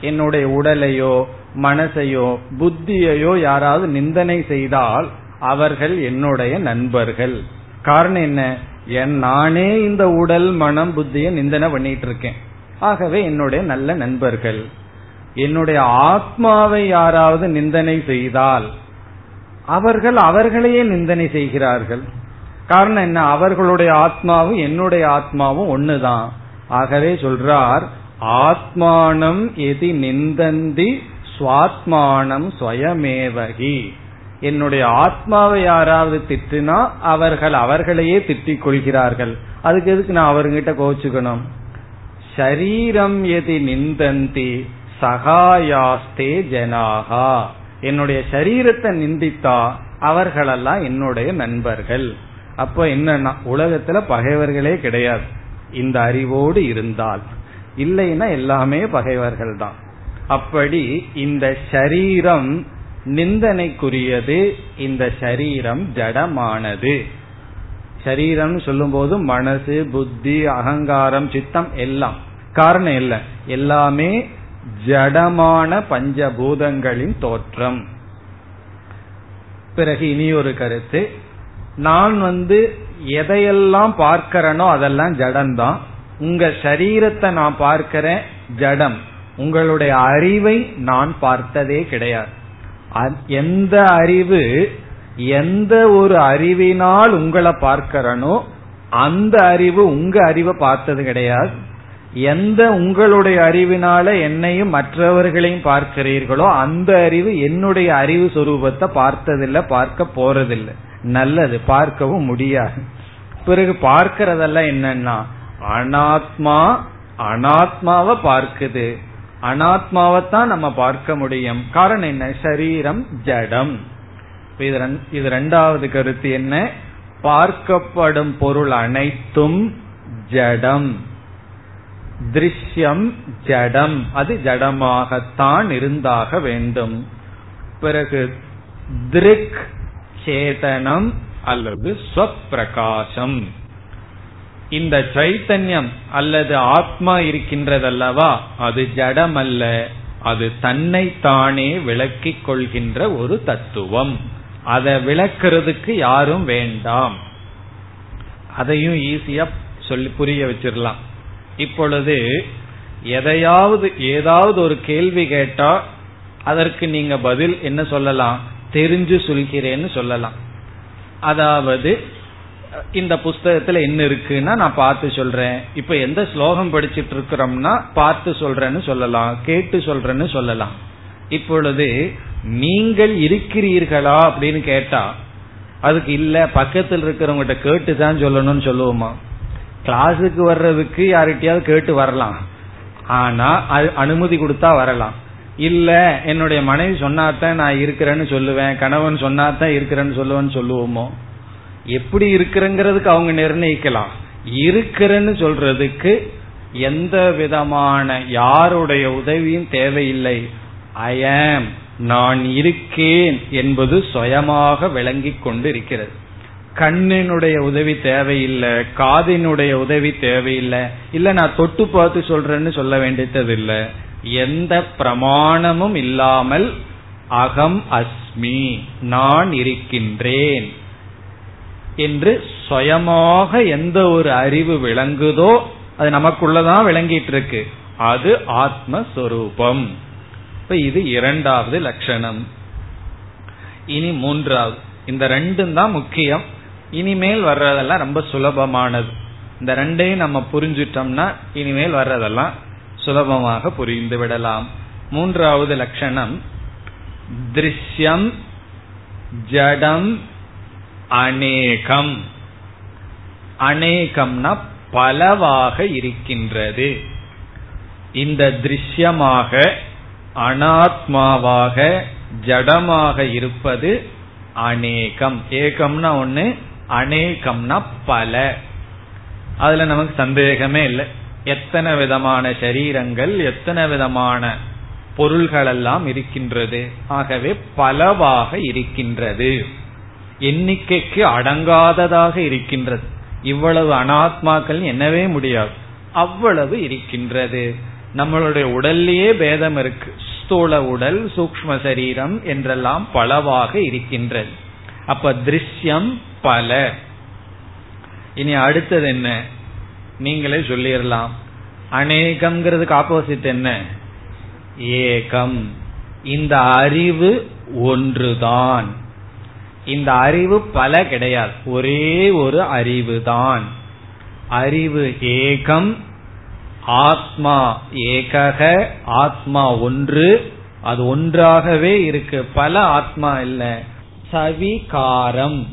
என்னுடைய உடலையோ மனசையோ புத்தியையோ யாராவது நிந்தனை செய்தால் அவர்கள் என்னுடைய நண்பர்கள். காரணம் என்ன? என் நானே இந்த உடல் மனம் புத்தியை நிந்தனை பண்ணிட்டு இருக்கேன் ஆகவே என்னுடைய நல்ல நண்பர்கள். என்னுடைய ஆத்மாவை யாராவது நிந்தனை செய்தால் அவர்கள் அவர்களையே நிந்தனை செய்கிறார்கள். காரணம் என்ன? அவர்களுடைய ஆத்மாவும் என்னுடைய ஆத்மாவும் ஒண்ணுதான். ஆகவே சொல்றார் ஆத்மானம் எதி நிந்தந்தி சுவாத்மானம் ஸ்வயமேவகி. என்னுடைய ஆத்மாவை யாராவது திட்டினா அவர்கள் அவர்களையே திட்டிக் கொள்கிறார்கள். அதுக்கு எதுக்கு நான் அவர்கிட்ட கோச்சுக்கணும்? ஷரீரம் எதி நிந்தந்தி சகாயாஸ்தே ஜனாகா என்னுடைய சரீரத்தை நிந்தித்தா அவர்களெல்லாம் என்னுடைய நண்பர்கள். அப்ப என்னன்னா உலகத்துல பகைவர்களே கிடையாது. இந்த அறிவோடு இருந்தால். இல்லைன்னா எல்லாமே பகைவர்கள் தான். அப்படி இந்த சரீரம் நிந்தனைக்குரியது இந்த சரீரம் ஜடமானது. சரீரம் சொல்லும் போது மனசு புத்தி அகங்காரம் சித்தம் எல்லாம். காரணம் இல்லை எல்லாமே ஜடமான பஞ்சபூதங்களின் தோற்றம். பிறகு இனி ஒரு கருத்து. நான் வந்து எதையெல்லாம் பார்க்கிறனோ அதெல்லாம் ஜடம்தான். உங்க சரீரத்தை நான் பார்க்கிறேன் ஜடம். உங்களுடைய அறிவை நான் பார்த்ததே கிடையாது. எந்த அறிவு எந்த ஒரு அறிவினால் உங்களை பார்க்கிறனோ அந்த அறிவு உங்க அறிவை பார்த்தது கிடையாது. எந்த உங்களுடைய அறிவினால என்னையும் மற்றவர்களையும் பார்க்கிறீர்களோ அந்த அறிவு என்னுடைய அறிவு சுரூபத்தை பார்த்ததில்லை பார்க்க போறதில்லை. நல்லது பார்க்கவும் முடியாது. பிறகு பார்க்கிறதெல்லாம் என்னன்னா அனாத்மா அனாத்மாவை பார்க்குது. அனாத்மாவைத்தான் நம்ம பார்க்க முடியும். காரணம் என்ன? சரீரம் ஜடம். இது ரெண்டாவது கருத்து என்ன? பார்க்கப்படும் பொருள் அனைத்தும் ஜடம். திருஷ்யம் ஜடம். அது ஜடமாகத்தான் இருந்தாக வேண்டும். பிறகு திருக் சேதனம் அல்லது ஸ்வப்பிரகாசம். இந்த சைத்தன்யம் அல்லது ஆத்மா இருக்கின்றதல்லவா? அது ஜடம் அல்ல அது தன்னைத்தானே விளக்கிக் கொள்கின்ற ஒரு தத்துவம். அதை விளக்குறதுக்கு யாரும் வேண்டாம். அதையும் ஈஸியா சொல்லி புரிய வச்சிடலாம். இப்பொழுது எதையாவது ஏதாவது ஒரு கேள்வி கேட்டா அதற்கு நீங்க பதில் என்ன சொல்லலாம்? தெரிஞ்சு சொல்கிறேன்னு சொல்லலாம். அதாவது இந்த புஸ்தகத்துல என்ன இருக்குன்னா நான் பார்த்து சொல்றேன். இப்ப எந்த ஸ்லோகம் படிச்சிட்டு இருக்கிறோம்னா பார்த்து சொல்றேன்னு சொல்லலாம் கேட்டு சொல்றேன்னு சொல்லலாம். இப்பொழுது நீங்கள் இருக்கிறீர்களா அப்படின்னு கேட்டா அதுக்கு இல்ல பக்கத்தில் இருக்கிறவங்ககிட்ட கேட்டு தான் சொல்லணும்னு சொல்லுவோமா? கிளாஸுக்கு வர்றதுக்கு யார்கிட்டயாவது கேட்டு வரலாம். ஆனா அனுமதி கொடுத்தா வரலாம். இல்ல என்னுடைய மனைவி சொன்னாதான் நான் இருக்கிறேன்னு சொல்லுவேன் கணவன் சொன்னாதான் இருக்கிறேன்னு சொல்லுவேன்னு சொல்லுவோமோ? எப்படி இருக்கிறேங்கிறதுக்கு அவங்க நிர்ணயிக்கலாம். இருக்கிறேன்னு சொல்றதுக்கு எந்த விதமான யாருடைய உதவியும் தேவையில்லை. ஐ ஆம் நான் இருக்கேன் என்பது சுயமாக விளங்கிக் கொண்டு இருக்கிறது கண்ணினுடைய உதவி தேவையில்லை காதினுடைய உதவி தேவையில்லை இல்ல நான் தொட்டு பார்த்து சொல்றேன்னு சொல்ல வேண்டியது இல்லை எந்த பிரமாணமும் இல்லாமல் அகம் அஸ்மி நான் இருக்கின்றேன் என்று சுயமாக எந்த ஒரு அறிவு விளங்குதோ அது நமக்குள்ளதான் விளங்கிட்டு இருக்கு அது ஆத்மஸ்வரூபம். இப்ப இது இரண்டாவது லட்சணம். இனி மூன்றாவது. இந்த ரெண்டும் தான் முக்கியம். இனிமேல் வர்றதெல்லாம் ரொம்ப சுலபமானது. இந்த ரெண்டையும் நம்ம புரிஞ்சிட்டோம்னா இனிமேல் வர்றதெல்லாம் சுலபமாக புரிந்து விடலாம். மூன்றாவது லட்சணம் திருஷ்யம் ஜடம் அநேகம். அநேகம்னா பலவாக இருக்கின்றது. இந்த திருஷ்யமாக அனாத்மாவாக ஜடமாக இருப்பது அநேகம். ஏகம்னா ஒன்று அநேகம்னா பல. அதுல நமக்கு சந்தேகமே இல்லை. எத்தனை விதமான சரீரங்கள் எத்தனை விதமான பொருள்கள் எல்லாம் இருக்கின்றது. ஆகவே பலவாக இருக்கின்றது. எண்ணிக்கைக்கு அடங்காததாக இருக்கின்றது. இவ்வளவு அனாத்மாக்கள் என்னவே முடியாது. அவ்வளவு இருக்கின்றது. நம்மளுடைய உடல்லேயே பேதம் இருக்கு. ஸ்தூல உடல் சூக்ம சரீரம் என்றெல்லாம் பலவாக இருக்கின்றது. அப்ப திருஷ்யம் பல. இனி அடுத்தது என்ன? நீங்களே சொல்லிடலாம் அநேகம்ங்கிறதுக்கு ஆப்போசிட் என்ன? ஏகம். இந்த அறிவு ஒன்றுதான். இந்த அறிவு பல கிடையாது. ஒரே ஒரு அறிவு தான் அறிவு ஏகம். ஆத்மா ஏகக. ஆத்மா ஒன்று. அது ஒன்றாகவே இருக்கு. பல ஆத்மா இல்லை. சவிகாரம்.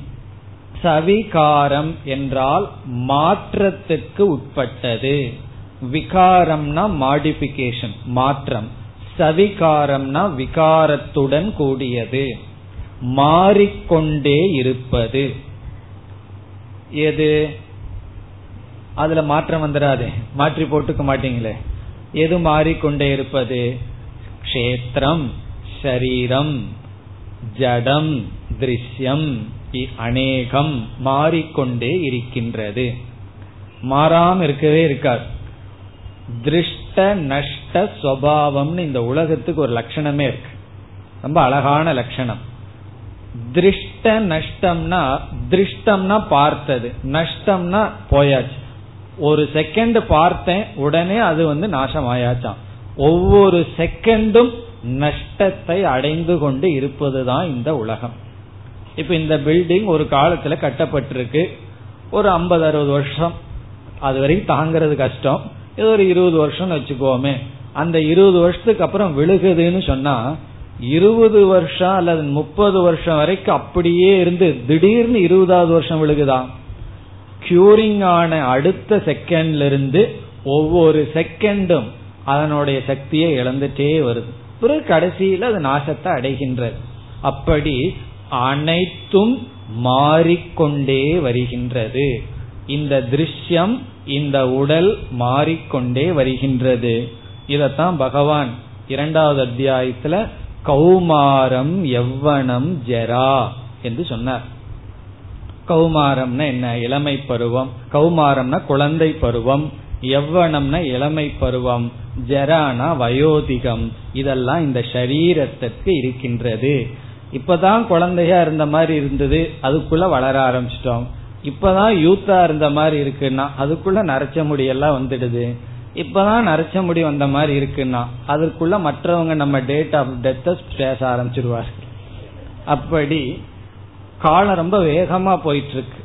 சவிகாரம் என்றால் மாற்றத்துக்கு உட்பட்டது. விகாரம்னா மாடிபிகேஷன் மாற்றம். சவிகாரம்னா விகாரத்துடன் கூடியது. மாறிக்கொண்டே இருப்பது. எது? அதுல மாற்றம் வந்துடாதே மாற்றி போட்டுக்க மாட்டீங்களே. எது மாறிக்கொண்டே இருப்பது? கஷேத்திரம் ஷரீரம் ஜடம். திருஷ்யம் அநேகம் மாறிக்கொண்டே இருக்கின்றது. மாறாம இருக்கவே இருக்காது. திருஷ்ட நஷ்ட சுவாவம்னு இந்த உலகத்துக்கு ஒரு லட்சணமே இருக்கு. ரொம்ப அழகான லட்சணம். திருஷ்ட நஷ்டம்னா திருஷ்டம்னா பார்த்தது. நஷ்டம்னா போயாச்சு. ஒரு செகண்ட் பார்த்தேன் உடனே அது வந்து நாசம் ஆயாச்சாம் ஒவ்வொரு செகண்டும் நஷ்டத்தை அடைந்து கொண்டு இருப்பதுதான் இந்த உலகம். இப்ப இந்த பில்டிங் ஒரு காலத்துல கட்டப்பட்டிருக்கு. ஒரு ஐம்பது அறுபது வருஷம். அது வரைக்கும் தாங்கிறது கஷ்டம். இது ஒரு இருபது வருஷம்னு வச்சுக்கோமே. அந்த இருபது வருஷத்துக்கு அப்புறம் விழுகுதுன்னு சொன்னா இருபது வருஷம் அல்லது முப்பது வருஷம் வரைக்கும் அப்படியே இருந்து திடீர்னு இருபதாவது வருஷம் விழுகுதான் கியூரிங் ஆன அடுத்த செகண்ட்ல இருந்து ஒவ்வொரு செகண்டும் அதனுடைய சக்தியை இழந்துட்டே வருது. பிறகு கடைசியில் அது நாசத்தை அடைகின்றது. அப்படி அனைத்தும் மாறிக்கொண்டே வருகின்றது. இந்த திருஷ்யம் இந்த உடல் மாறிக்கொண்டே வருகின்றது. இதத்தான் பகவான் இரண்டாவது அத்தியாயத்துல கௌமாரம் எவ்வனம் ஜெரா என்று சொன்னார். கௌமாரம்னா என்ன? இளமை பருவம். கௌமாரம்னா குழந்தை பருவம். எவ்வனம்னா இளமை பருவம். ஜெரானா வயோதிகம். இதெல்லாம் இந்த சரீரத்திற்கு இருக்கின்றது. இப்பதான் குழந்தையா இருந்த மாதிரி இருந்தது அதுக்குள்ள வளர ஆரம்பிச்சிட்டோம். இப்பதான் யூத்தா இருந்த மாதிரி இருக்குன்னா அதுக்குள்ள நரைச்ச முடியெல்லாம் வந்துடுது. இப்பதான் நரைச்ச முடி வந்த மாதிரி இருக்குன்னா அதற்குள்ள மற்றவங்க நம்ம டேட் ஆஃப் டெத்த பேச ஆரம்பிச்சிருவார்கள். அப்படி காலம் ரொம்ப வேகமா போயிட்டு இருக்கு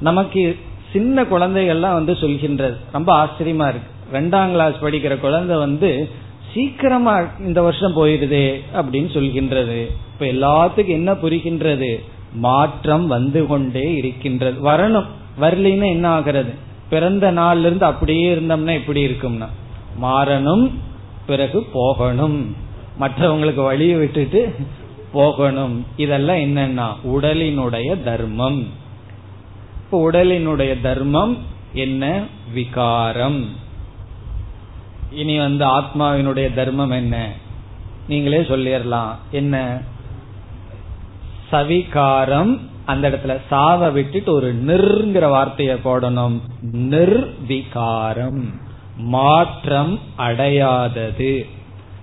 நமக்கு சின்ன குழந்தைகள்லாம் வந்து சொல்கின்றது ரொம்ப ஆச்சரியமா இருக்கு. ரெண்டாம் கிளாஸ் படிக்கிற குழந்தை வந்து சீக்கிரமா இந்த வருஷம் போயிருதே அப்படின்னு சொல்கின்றது. இப்ப எல்லாத்துக்கும் என்ன புரிகின்றது? மாற்றம் வந்து கொண்டே இருக்கின்றது. வரணும். வரலின்னு என்ன ஆகிறது? பிறந்த நாள்ல இருந்து அப்படியே இருந்தோம்னா எப்படி இருக்கும்னா? மாறணும் பிறகு போகணும். மற்றவங்களுக்கு வழியை விட்டுட்டு போகணும். இதெல்லாம் என்னன்னா உடலினுடைய தர்மம். இப்ப உடலினுடைய தர்மம் என்ன? விகாரம். இனி வந்து ஆத்மாவினுடைய தர்மம் என்ன? நீங்களே சொல்லிடலாம். என்ன? சவிகாரம் அந்த இடத்துல சாவ விட்டுட்டு ஒரு நிர்ங்கிற வார்த்தையை போடணும். நிர்விகாரம் மாற்றம் அடையாதது.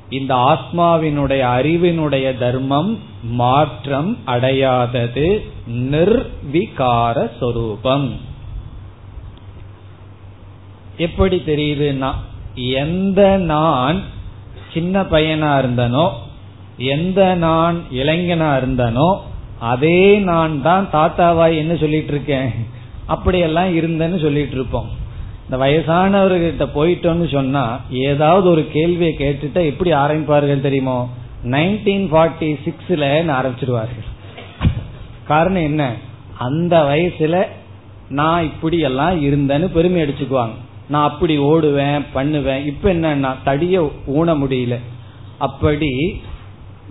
இந்த ஆத்மாவினுடைய அறிவினுடைய தர்மம் மாற்றம் அடையாதது. நிர்விகார சொரூபம் எப்படி தெரியுதுன்னா எந்த நான் சின்ன பையனா இருந்தனோ எந்த நான் இளைஞனா இருந்தனோ அதே நான் தான் தாத்தாவாய் என்ன சொல்லிட்டு இருக்கேன்? அப்படியெல்லாம் இருந்தேன்னு சொல்லிட்டு இருப்போம். இந்த வயசானவர்கிட்ட போயிட்டோம்னு சொன்னா ஏதாவது ஒரு கேள்வியை கேட்டுட்டா எப்படி ஆரம்பிப்பார்கள் தெரியுமோ? நைன்டீன் ஃபார்ட்டி சிக்ஸ்ல ஆரம்பிச்சிருவார்கள்? காரணம் என்ன? அந்த வயசுல நான் இப்படி எல்லாம் இருந்தேன்னு பெருமை அடிச்சுக்குவாங்க. நான் அப்படி ஓடுவேன் பண்ணுவேன். இப்ப என்னன்னா தடிய ஊன முடியல. அப்படி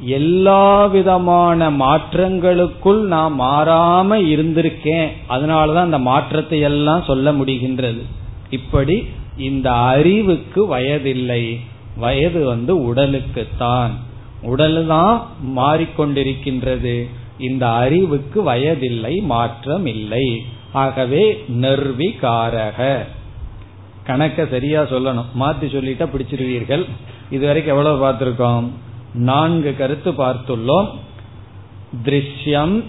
எல்லா விதமான மாற்றங்களுக்குள் நான் மாறாம இருந்திருக்கேன். அதனாலதான் அந்த மாற்றத்தை எல்லாம் சொல்ல முடிகின்றது. இப்படி இந்த அறிவுக்கு வயதில்லை. வயது வந்து உடலுக்குத்தான். உடல் தான் மாறிக்கொண்டிருக்கின்றது. இந்த அறிவுக்கு வயதில்லை மாற்றம் இல்லை ஆகவே நிர்விகாரக. கணக்க சரியா சொல்லணும். மாத்தி சொல்லிட்டா பிடிச்சிருவீர்கள். இதுவரைக்கும் எவ்வளவு பார்த்திருக்கோம்? நான்கு கருத்து பார்த்துள்ளோம். திருஷ்யம்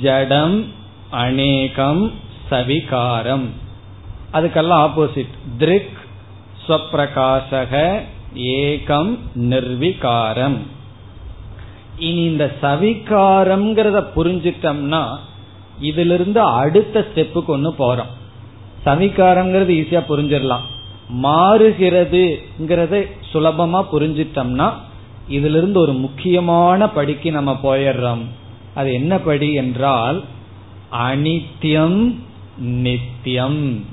ஜடம் அநேகம் சவிகாரம். அதுக்கெல்லாம் ஆப்போசிட் திருக் ஸ்வப்பிரகாசக ஏகம் நிர்விகாரம். இனி இந்த சவிகாரம்ங்கிறத புரிஞ்சிட்டோம்னா இதிலிருந்து அடுத்த ஸ்டெப்புக்கு ஒன்று போறோம். சவிகாரம்ங்கிறது ஈஸியா புரிஞ்சிடலாம். மாறுகிறதுங்கிறத சுலபமா புரிஞ்சிட்டோம்னா இதுல இருந்து ஒரு முக்கியமான படிக்கு நம்ம போயிடுறோம். அது என்ன படி என்றால் அனித்யம் நித்தியம்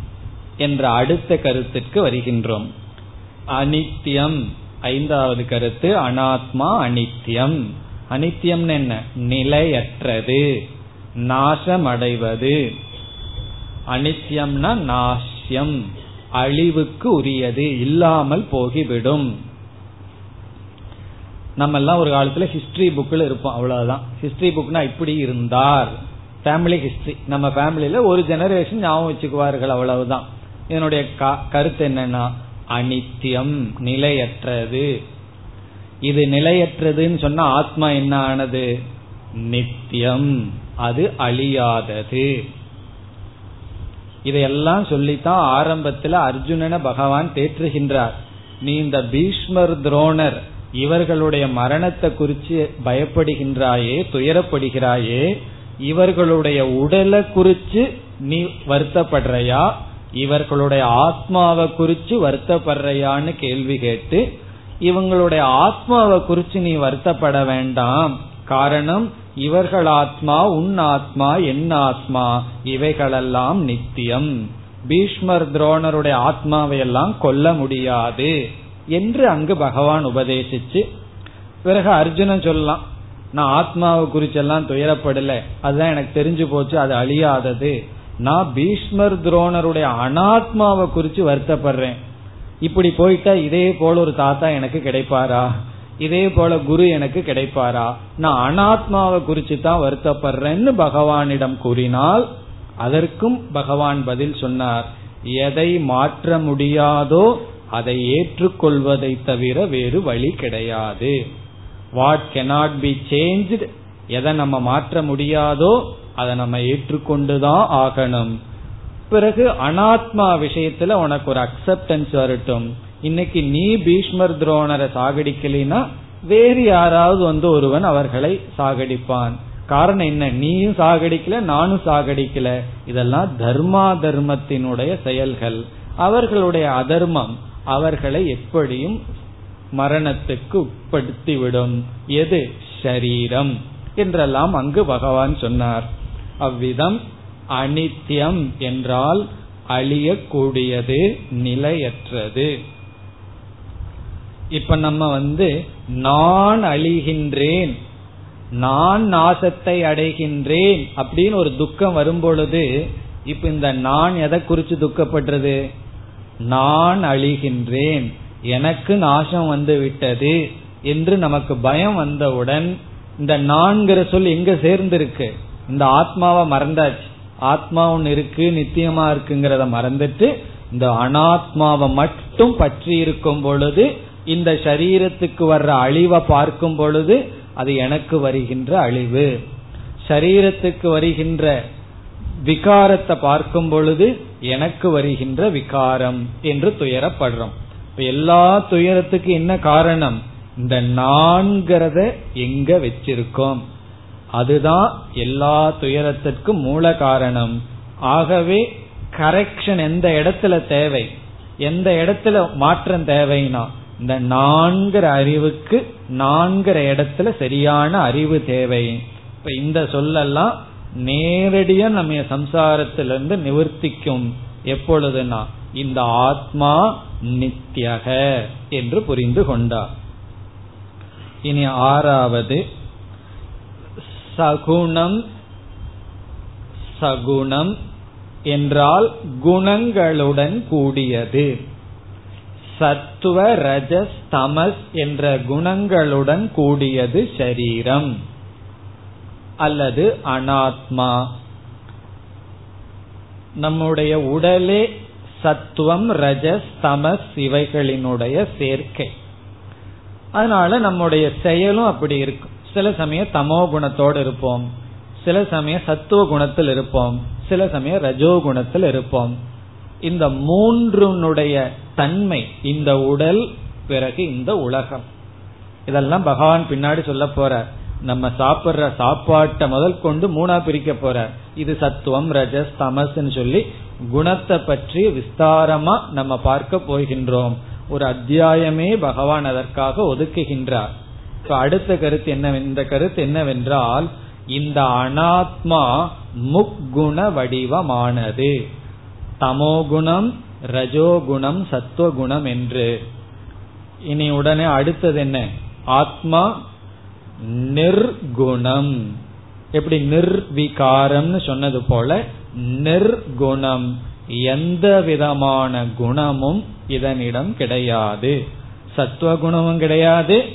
என்ற அடுத்த கருத்திற்கு வருகின்றோம். அனித்யம் ஐந்தாவது கருத்து அனாத்மா அனித்யம். அனித்யம் என்ன? நிலையற்றது நாசமடைவது. அனித்யம்னா நாசியம் அழிவுக்கு உரியது இல்லாமல் போகிவிடும். நம்ம எல்லாம் ஒரு காலத்துல ஹிஸ்டரி புக்ல இருப்போம் அவ்வளவுதான். ஹிஸ்டரி புக்னா இப்படி இருந்தார். ஃபேமிலி ஹிஸ்டரி நம்ம ஃபேமிலியில ஒரு ஜெனரேஷன் ஞாபகம் வச்சுக்குவார்கள் அவ்வளவுதான். இதனுடைய கருத்து என்னன்னா அனித்தியம் நிலையற்றது. இது நிலையற்றதுன்னு சொன்னா ஆத்மா என்ன ஆனது? நித்தியம் அது அழியாதது. இதையெல்லாம் சொல்லித்தான் ஆரம்பத்தில் அர்ஜுனனை பகவான் தேற்றுகின்றார். நீ இந்த பீஷ்மர் துரோணர் இவர்களுடைய மரணத்தை குறித்து பயப்படுகின்றாயே துயரப்படுகிறாயே இவர்களுடைய உடலை குறித்து நீ வருத்தப்படுறையா இவர்களுடைய ஆத்மாவை குறித்து வருத்தப்படுறையான்னு கேள்வி கேட்டு இவங்களுடைய ஆத்மாவை குறித்து நீ வருத்தப்பட வேண்டாம். காரணம் இவர்கள் ஆத்மா உன் ஆத்மா என் ஆத்மா இவைகளெல்லாம் நித்தியம். பீஷ்மர் துரோணருடைய ஆத்மாவை எல்லாம் கொல்ல முடியாது என்று அங்கு பகவான் உபதேசிச்சு பிறகு அர்ஜுனன் சொல்லலாம் நான் ஆத்மாவை குறிச்செல்லாம் துயரப்படல அதுதான் எனக்கு தெரிஞ்சு போச்சு அது அழியாதது. நான் பீஷ்மர் துரோணருடைய அனாத்மாவை குறிச்சு வருத்தப்படுறேன். இப்படி போயிட்டா இதே போல ஒரு தாத்தா எனக்கு கிடைப்பாரா? இதே போல குரு எனக்கு கிடைப்பாரா? நான் அனாத்மாவை குறிச்சு தான் வருத்தப்படுறேன்னு பகவானிடம் கூறினால் அதற்கும் பகவான் பதில் சொன்னார். எதை மாற்ற முடியாதோ அதை ஏற்றுக்கொள்வதை தவிர வேறு வழி கிடையாது. வாட் கெனாட் பி சேஞ்ச் எதை நம்ம மாற்ற முடியாதோ அதை நம்ம ஏற்றுக்கொண்டுதான் ஆகணும். பிறகு அனாத்மா விஷயத்துல உனக்கு ஒரு அக்செப்டன்ஸ் வரட்டும். இன்னைக்கு நீ பீஷ்மர் துரோணரை சாகடிக்கலினா வேறு யாராவது வந்து ஒருவன் அவர்களை சாகடிப்பான். காரணம் என்ன? நீயும் சாகடிக்கல நானும் சாகடிக்கல. இதெல்லாம் தர்மா தர்மத்தினுடைய செயல்கள். அவர்களுடைய அதர்மம் அவர்களை எப்படியும் மரணத்துக்கு உட்படுத்திவிடும். எது? ஷரீரம் என்றெல்லாம் அங்கு பகவான் சொன்னார். அவ்விதம் அனித்யம் என்றால் அழியக்கூடியது நிலையற்றது. இப்ப நம்ம வந்து நான் அழிகின்றேன் நான் நாசத்தை அடைகின்றேன் அப்படின்னு ஒரு துக்கம் வரும் பொழுது இப்ப இந்த நான் எதை குறிச்சு துக்கப்படுறது? நான் அழிகின்றேன் எனக்கு நாசம் வந்து விட்டது என்று நமக்கு பயம் வந்தவுடன் இந்த நான்கிற சொல் எங்க சேர்ந்திருக்கு? இந்த ஆத்மாவை மறந்தாச்சு. ஆத்மா ஒன்னு இருக்கு நித்தியமா இருக்குங்கிறத மறந்துட்டு இந்த அனாத்மாவை மட்டும் பற்றி இருக்கும் பொழுது இந்த சரீரத்துக்கு வர்ற அழிவை பார்க்கும் பொழுது அது எனக்கு வருகின்ற அழிவு. சரீரத்துக்கு வருகின்ற விகாரத்தை பார்க்கும் பொழுது எனக்கு வருகின்ற விகாரம் என்று துயரப்படுறோம். இப்ப எல்லா துயரத்துக்கு என்ன காரணம்? இந்த நான்கிறத எங்க வச்சிருக்கோம்? அதுதான் எல்லா துயரத்திற்கும் மூல காரணம். ஆகவே கரெக்ஷன் எந்த இடத்துல தேவை? எந்த இடத்துல மாற்றம் தேவைன்னா இந்த நான்கிற அறிவுக்கு நான்கிற இடத்துல சரியான அறிவு தேவை. இப்ப இந்த சொல்லெல்லாம் நேரடியா நம்ம சம்சாரத்திலிருந்து நிவர்த்திக்கும். எப்பொழுதுனா இந்த ஆத்மா நித்தியக என்று புரிந்து கொண்டார் இனி ஆறாவது சகுணம் சகுணம் என்றால் குணங்களுடன் கூடியது. சத்துவ ரஜஸ் தமஸ் என்ற குணங்களுடன் கூடியது சரீரம். அல்லது அனாத்மா. நம்முடைய உடலே சத்துவம் ரஜஸ் தமஸ் இவைகளினுடைய சேர்க்கை. அதனால நம்முடைய செயலும் அப்படி இருக்கும். சில சமயம் தமோ குணத்தோடு இருப்போம். சில சமயம் சத்துவ குணத்தில் இருப்போம். சில சமயம் ரஜோ குணத்தில் இருப்போம். இந்த மூன்றுனுடைய தன்மை இந்த உடல் பிறகு இந்த உலகம். இதெல்லாம் பகவான் பின்னாடி சொல்ல போற நம்ம சாப்பிடுற சாப்பாட்டை முதல் கொண்டு மூணா பிரிக்க போற இது சத்துவம் ரஜஸ் தமஸ்ன்னு சொல்லி குணத்தை பற்றி விஸ்தாரமா நம்ம பார்க்க போகின்றோம். ஒரு அத்தியாயமே பகவான் அதற்காக ஒதுக்குகின்றார். இப்ப அடுத்த கருத்து என்ன இந்த கருத்து என்னவென்றால் இந்த அனாத்மா முக்குண வடிவமானது. தமோகுணம் ரஜோகுணம் சத்துவகுணம் என்று. இனி உடனே அடுத்தது என்ன? ஆத்மா நிர்குணம். எப்படி? நிர்விகாரம்னு சொன்னது போல நிர்குணம். எந்த விதமான குணமும் இதனிடம் கிடையாது. சத்துவகுணமும் கிடையாது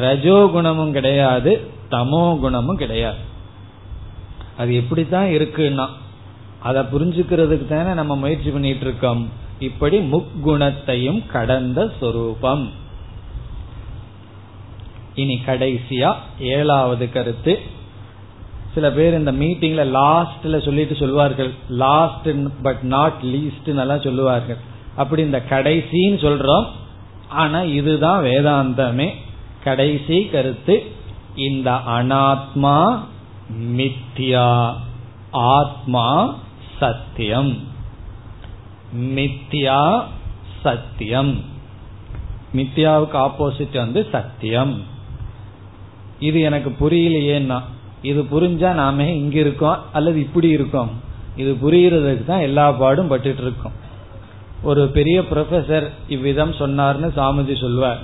ரஜோகுணமும் கிடையாது தமோ குணமும் கிடையாது. அது எப்படித்தான் இருக்குன்னா அதை புரிஞ்சுக்கிறதுக்கு தானே நம்ம முயற்சி பண்ணிட்டு இருக்கோம் இப்படி முக்குணத்தையும் கடந்த சொரூபம். இனி கடைசியா ஏழாவது கருத்து. சில பேர் இந்த மீட்டிங்ல லாஸ்ட்ல சொல்லிட்டு சொல்லுவார்கள் லாஸ்ட் பட் நாட் லீஸ்ட் எல்லாம் சொல்லுவார்கள். அப்படி இந்த கடைசின்னு சொல்றோம். ஆனா இதுதான் வேதாந்தமே. கடைசி கருத்து. இந்த அனாத்மா மித்யா. ஆத்மா சத்தியம். மித்யா சத்தியம். மித்யாவுக்கு ஆப்போசிட் வந்து சத்தியம். இது எனக்கு புரியலையேன்னா இது புரிஞ்சா நாம இங்க இருக்கோம் அல்லது இப்படி இருக்கோம். இது புரியறதுக்கு தான் எல்லா பாடும் பட்டுட்டு இருக்கோம் ஒரு பெரிய ப்ரொஃபசர் இவ்விதம் சொன்னார்னு சாமிஜி சொல்வார்.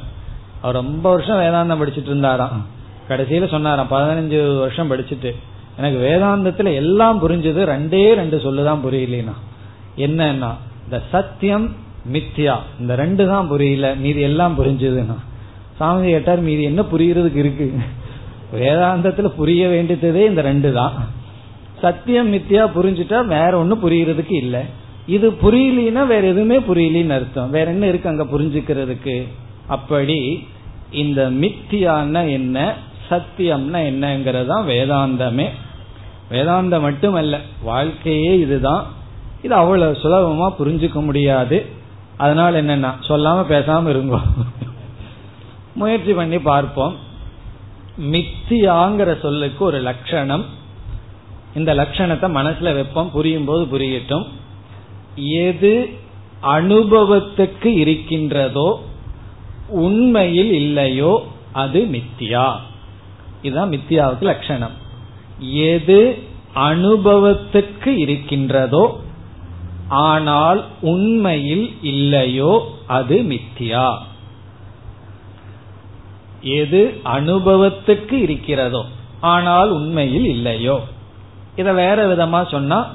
அவர் ரொம்ப வருஷம் வேதாந்தம் படிச்சுட்டு இருந்தாராம். கடைசியில சொன்னாராம் பதினஞ்சு வருஷம் படிச்சுட்டு. எனக்கு வேதாந்தத்துல எல்லாம் புரிஞ்சது ரெண்டே ரெண்டு சொல்லுதான் புரியலனா. என்னன்னா இந்த சத்தியம் மித்யா இந்த ரெண்டு தான் புரியல மீதி எல்லாம் புரிஞ்சதுன்னா. சாமி கேட்டார் மீதி என்ன புரியறதுக்கு இருக்கு? வேதாந்தத்துல புரிய வேண்டியதே இந்த ரெண்டு தான். சத்தியம் மித்தியா புரிஞ்சுட்டா வேற ஒன்னும் புரியறதுக்கு இல்ல. இது புரியலனா வேற எதுவுமே புரியலின்னு அர்த்தம். வேற என்ன இருக்கு அங்க புரிஞ்சுக்கிறதுக்கு? அப்படி இந்த மித்தியான்னா என்ன சத்தியம்னா என்னங்கிறது தான் வேதாந்தமே. வேதாந்தம் மட்டுமல்ல வாழ்க்கையே இதுதான். இது அவ்வளவு சுலபமா புரிஞ்சுக்க முடியாது. அதனால என்னன்னா சொல்லாம பேசாம இருங்கோ. முயற்சி பண்ணி பார்ப்போம். மித்தியாங்கிற சொல்லுக்கு ஒரு லட்சணம். இந்த லட்சணத்தை மனசுல வைப்போம் புரியும் போது புரியட்டும். எது அனுபவத்துக்கு இருக்கின்றதோ உண்மையில் இல்லையோ அது மித்தியா. இதுதான் மித்தியாவுக்கு லட்சணம். எது அனுபவத்துக்கு இருக்கின்றதோ ஆனால் உண்மையில் இல்லையோ அது மித்தியா. எது அனுபவத்துக்கு இருக்கிறதோ ஆனால் உண்மையில் இல்லையோ. இத வேற விதமா சொன்னா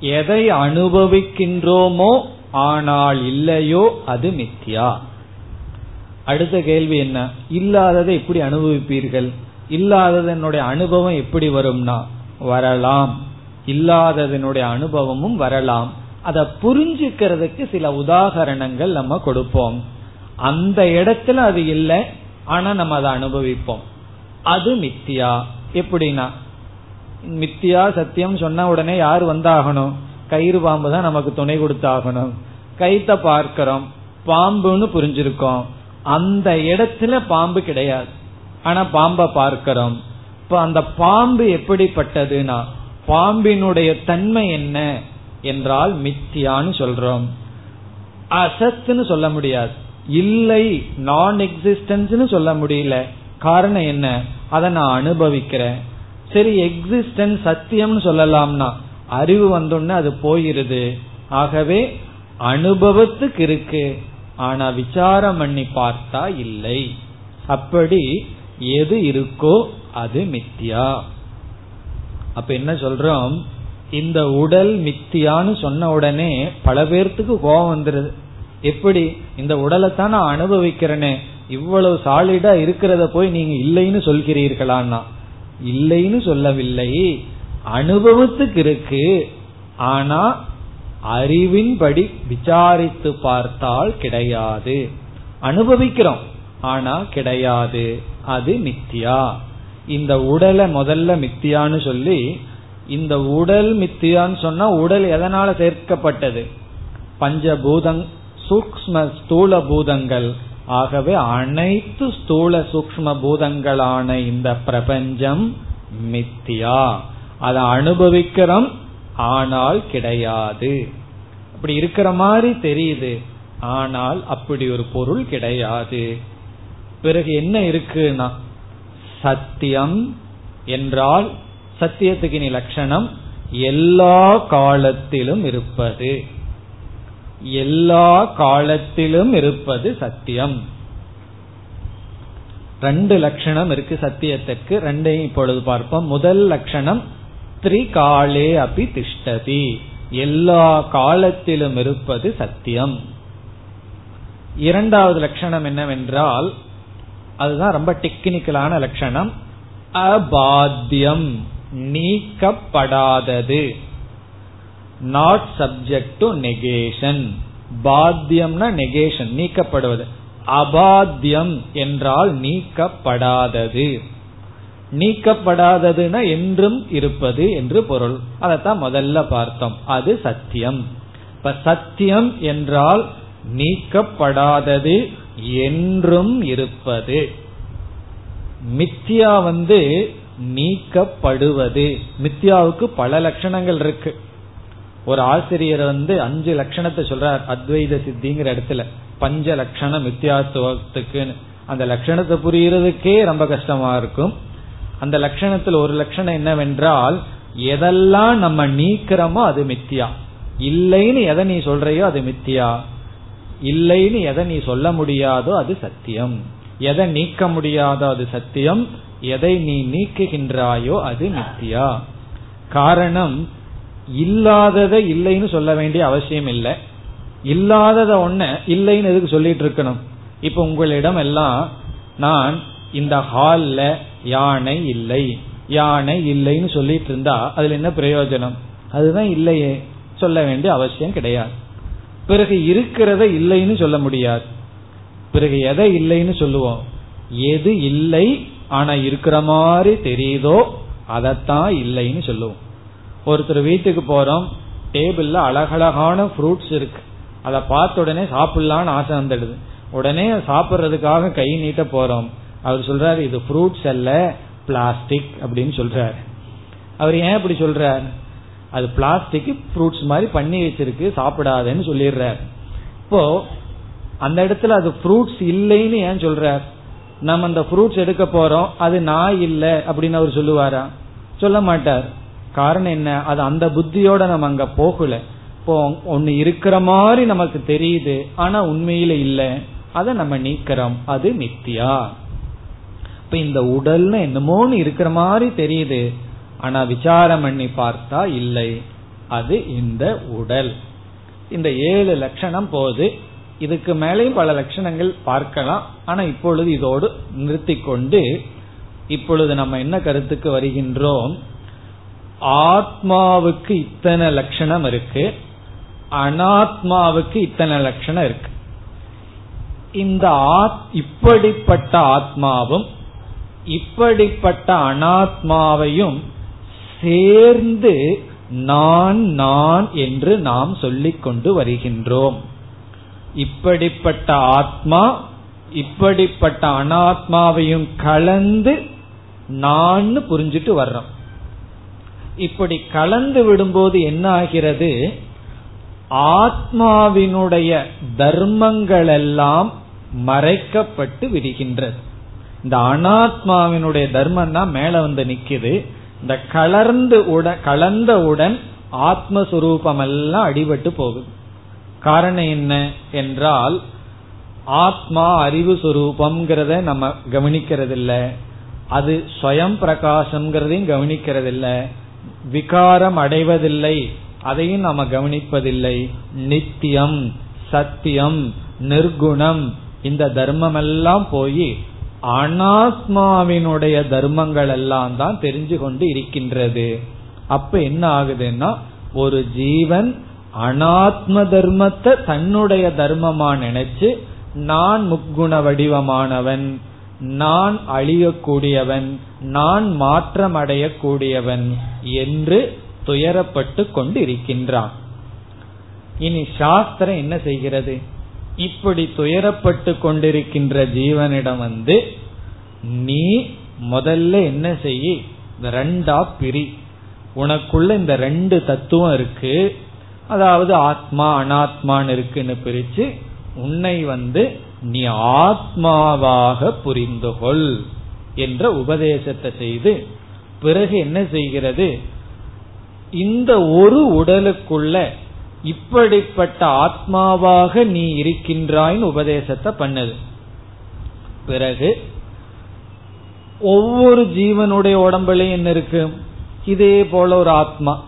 எதை அனுபவிக்கின்றோமோ ஆனால் இல்லையோ அது மித்தியா. அடுத்த கேள்வி என்ன? இல்லாததை எப்படி அனுபவிப்பீர்கள்? இல்லாததனுடைய அனுபவம் எப்படி வரும்னா வரலாம். இல்லாததனுடைய அனுபவமும் வரலாம். அதை புரிஞ்சுக்கிறதுக்கு சில உதாகரணங்கள் நம்ம கொடுப்போம். அந்த இடத்துல அது இல்லை ஆனா நம்ம அதை அனுபவிப்போம். அது மித்தியா. எப்படின்னா மித்தியா சத்தியம் சொன்ன உடனே யார் வந்தாகணும்? கயிறு பாம்பு தான் நமக்கு துணை கொடுத்தாகணும். கைத்த பார்க்கிறோம். பாம்புன்னு புரிஞ்சிருக்கோம். அந்த இடத்துல பாம்பு கிடையாது. ஆனா பாம்பை பார்க்கிறோம். இப்ப அந்த பாம்பு எப்படிப்பட்டதுன்னா பாம்பினுடைய தன்மை என்ன என்றால் மித்தியான்னு சொல்றோம். அசத்துன்னு சொல்ல முடியாது. இல்லை நான் எக்ஸிஸ்டன்ஸ்னு சொல்ல முடியல. காரணம் என்ன? அதை நான் அனுபவிக்கிறேன். சரி எக்ஸிஸ்டன்ஸ் சத்தியம்னு சொல்லலாம்னா அறிவு வந்தோடனே அது போயிருது. ஆகவே அனுபவத்துக்கு இருக்கு. ஆனா விசாரம் பண்ணி பார்த்தா இல்லை. அப்படி எது இருக்கோ அது மித்தியா. அப்ப என்ன சொல்றோம்? இந்த உடல் மித்தியான்னு சொன்ன உடனே பல பேர்த்துக்கு கோபம் வந்துருது. எப்படி? இந்த உடலை தான் நான் அனுபவிக்கிறேனே. இவ்வளவு சாலிடா இருக்கிறத போய் நீங்க இல்லைன்னு சொல்கிறீர்களான்னா? இல்லைன்னு சொல்லவில்லை. அனுபவத்துக்கு இருக்கு. ஆனா அறிவின்படி விசாரித்து பார்த்தால் கிடையாது. அனுபவிக்கிறோம் ஆனா கிடையாது. அது மித்தியா. இந்த உடலை முதல்ல மித்தியான்னு சொல்லி இந்த உடல் மித்தியான்னு சொன்னா உடல் எதனால சேர்க்கப்பட்டது? பஞ்சபூதங் சூக்ம ஸ்தூல பூதங்கள். ஆகவே அனைத்து ஸ்தூல சூக்ம பூதங்களான இந்த பிரபஞ்சம் மித்தியா. அதை அனுபவிக்கிறோம் ஆனால் கிடையாது. அப்படி இருக்கிற மாதிரி தெரியுது. ஆனால் அப்படி ஒரு பொருள் கிடையாது. பிறகு என்ன இருக்குன்னா சத்தியம் என்றால் சத்தியத்துக்கு நீ லட்சணம் எல்லா காலத்திலும் இருப்பது. எல்லா காலத்திலும் இருப்பது சத்தியம். ரெண்டு லட்சணம் இருக்கு சத்தியத்திற்கு ரெண்டையும் இப்பொழுது பார்ப்போம். முதல் லட்சணம் திரிகாலே அபி திஷ்டதி. எல்லா காலத்திலும் இருப்பது சத்தியம். இரண்டாவது லட்சணம் என்னவென்றால் அதுதான் ரொம்ப டெக்னிக்கலான லட்சணம். அபாத்தியம். நீக்கப்படாதது. நாட் சப்ஜெக்ட் டு நெகேஷன் பாத்தியம்னா நெகேஷன் நீக்கப்படுவது. அபாத்தியம் என்றால் நீக்கப்படாதது. நீக்கப்படாததுன்னா என்றும் இருப்பது என்று பொருள். அதைத்தான் முதல்ல பார்த்தோம். அது சத்தியம். இப்ப சத்தியம் என்றால் நீக்கப்படாதது. என்றும் இருப்பது. மித்தியா வந்து நீக்கப்படுவது. மித்யாவுக்கு பல லட்சணங்கள் இருக்கு. ஒரு ஆசிரியர் வந்து அஞ்சு லட்சணத்தை சொல்றார் அத்வைத சித்திங்கிற இடத்துல. பஞ்ச லட்சணம் மித்தியாத்துவத்துக்கு அந்த லட்சணத்தை புரியறதுக்கே ரொம்ப கஷ்டமா இருக்கும். அந்த லட்சணத்தில் ஒரு லட்சணம் என்னவென்றால் எதெல்லாம் நம்ம நீக்கிறோமோ அது மித்தியா இல்லைன்னு எதை நீ சொல்றையோ அது மித்தியா இல்லைன்னு எதை நீ சொல்ல முடியாதோ அது சத்தியம். எதை நீக்க முடியாதோ அது சத்தியம். எதை நீ நீக்குகின்றாயோ அது மித்தியா. காரணம் இல்லாததை இல்லைன்னு சொல்ல வேண்டிய அவசியம் இல்லை. இல்லாதத ஒன்ன இல்லைன்னு எதுக்கு சொல்லிட்டு இருக்கணும்? இப்ப உங்களிடம் எல்லாம் நான் இந்த ஹால்ல யானை இல்லை. யானை இல்லைன்னு சொல்லிட்டு இருந்தா அதுல என்ன பிரயோஜனம்? அதுதான் இல்லையே. சொல்ல வேண்டிய அவசியம் கிடையாது. பிறகு இருக்கிறத இல்லைன்னு சொல்ல முடியாது. பிறகு எதை இல்லைன்னு சொல்லுவோம். எது இல்லை ஆனா இருக்கிற மாதிரி தெரியுதோ அதைத்தான் இல்லைன்னு சொல்லுவோம். ஒருத்தர் வீட்டுக்கு போறோம் டேபிள்ல அழகழகான ஃப்ரூட்ஸ் இருக்கு. அதை பார்த்த உடனே சாப்பிடலான்னு ஆசை வந்துடுது. உடனே சாப்பிட்றதுக்காக கை நீட்ட போறோம். அவர் சொல்றாரு இது ஃப்ரூட்ஸ் அல்ல பிளாஸ்டிக் அப்படின்னு சொல்றாரு. அவர் ஏன் இப்படி சொல்றாரு? அது பிளாஸ்டிக் ஃப்ரூட்ஸ் மாதிரி பண்ணி வச்சிருக்கு சாப்பிடாதேன்னு சொல்லிடுறார். இப்போ அந்த இடத்துல அது ஃப்ரூட்ஸ் இல்லைன்னு ஏன் சொல்றார்? நம்ம அந்த ஃப்ரூட்ஸ் எடுக்க போறோம் அது நான் இல்லை அப்படின்னு அவர் சொல்லுவாரா? சொல்ல மாட்டார். காரணம் என்ன? அது அந்த புத்தியோட நம்ம அங்க போகல. இப்போ ஒன்னு இருக்கிற மாதிரி நமக்கு தெரியுது ஆனா உண்மையில இல்லை. அதை நம்ம நீக்கிறோம். அது நித்தியா இப்ப இந்த உடல்னு என்னமோன்னு இருக்கிற மாதிரி தெரியுது. ஆனா விசாரம் பண்ணி பார்த்தா இல்லை. அது இந்த உடல். இந்த ஏழு லட்சணம் போது இதுக்கு மேலேயும் பல லட்சணங்கள் பார்க்கலாம். ஆனா இப்பொழுது இதோடு நிறுத்தி கொண்டு இப்பொழுது நம்ம என்ன கருத்துக்கு வருகின்றோம்? ஆத்மாவுக்கு இத்தனை லட்சணம் இருக்கு. அனாத்மாவுக்கு இத்தனை லட்சணம் இருக்கு. இந்த இப்படிப்பட்ட ஆத்மாவும் இப்படிப்பட்ட அனாத்மாவையும் சேர்ந்து நான் நான் என்று நாம் சொல்லிக் கொண்டு வருகின்றோம். இப்படிப்பட்ட ஆத்மா இப்படிப்பட்ட அனாத்மாவையும் கலந்து நான் புரிஞ்சிட்டு வர்றோம். இப்படி கலந்து விடும்போது என்ன ஆகிறது? ஆத்மாவினுடைய தர்மங்கள் எல்லாம் மறைக்கப்பட்டு விடுகின்றது. இந்த அனாத்மாவினுடைய தர்மம் தான் மேல வந்து நிக்குது. இந்த கலர்ந்து உடன் கலந்தவுடன் ஆத்மஸ்வரூபம் எல்லாம் அடிபட்டு போகுது. காரணம் என்ன என்றால் ஆத்மா அறிவு சுரூபம்ங்கிறத நம்ம கவனிக்கிறது இல்ல அது ஸ்வயம் பிரகாசம்ங்கிறதையும் கவனிக்கிறது இல்ல விகாரம் அடைவதில்லை. அதையும் நாம கவனிப்பதில்லை. நித்தியம் சத்தியம் நிர்குணம் இந்த தர்மம் எல்லாம் போய் அனாத்மாவினுடைய தர்மங்கள் எல்லாம் தான் தெரிஞ்சு கொண்டு இருக்கின்றது. அப்ப என்ன ஆகுதுன்னா ஒரு ஜீவன் அனாத்ம தர்மத்தை தன்னுடைய தர்மமா நினைச்சு நான் முக்குண வடிவமானவன் நான் அழியக்கூடியவன் நான் மாற்றம் அடையக்கூடியவன் என்று துயரப்பட்டு கொண்டு இருக்கின்றான் இனி சாஸ்திரம் என்ன செய்கிறது? இப்படி துயரப்பட்டு கொண்டிருக்கின்ற ஜீவனிடம் வந்து நீ முதல்ல என்ன செய்ய ரெண்டா பிரி. உனக்குள்ள இந்த ரெண்டு தத்துவம் இருக்கு. அதாவது ஆத்மா அனாத்மான்னு இருக்குன்னு பிரிச்சு உன்னை வந்து நீ ஆத்மாவாக புரிந்து கொள் என்ற உபதேசத்தை செய்து பிறகு என்ன செய்கிறது? இந்த ஒரு உடலுக்குள்ள இப்படிப்பட்ட ஆத்மாவாக நீ இருக்கின்றாயின் உபதேசத்தை பண்ணது. பிறகு ஒவ்வொரு ஜீவனுடைய உடம்புலையும் என்ன இருக்கு? இதே போல ஒரு ஆத்மா.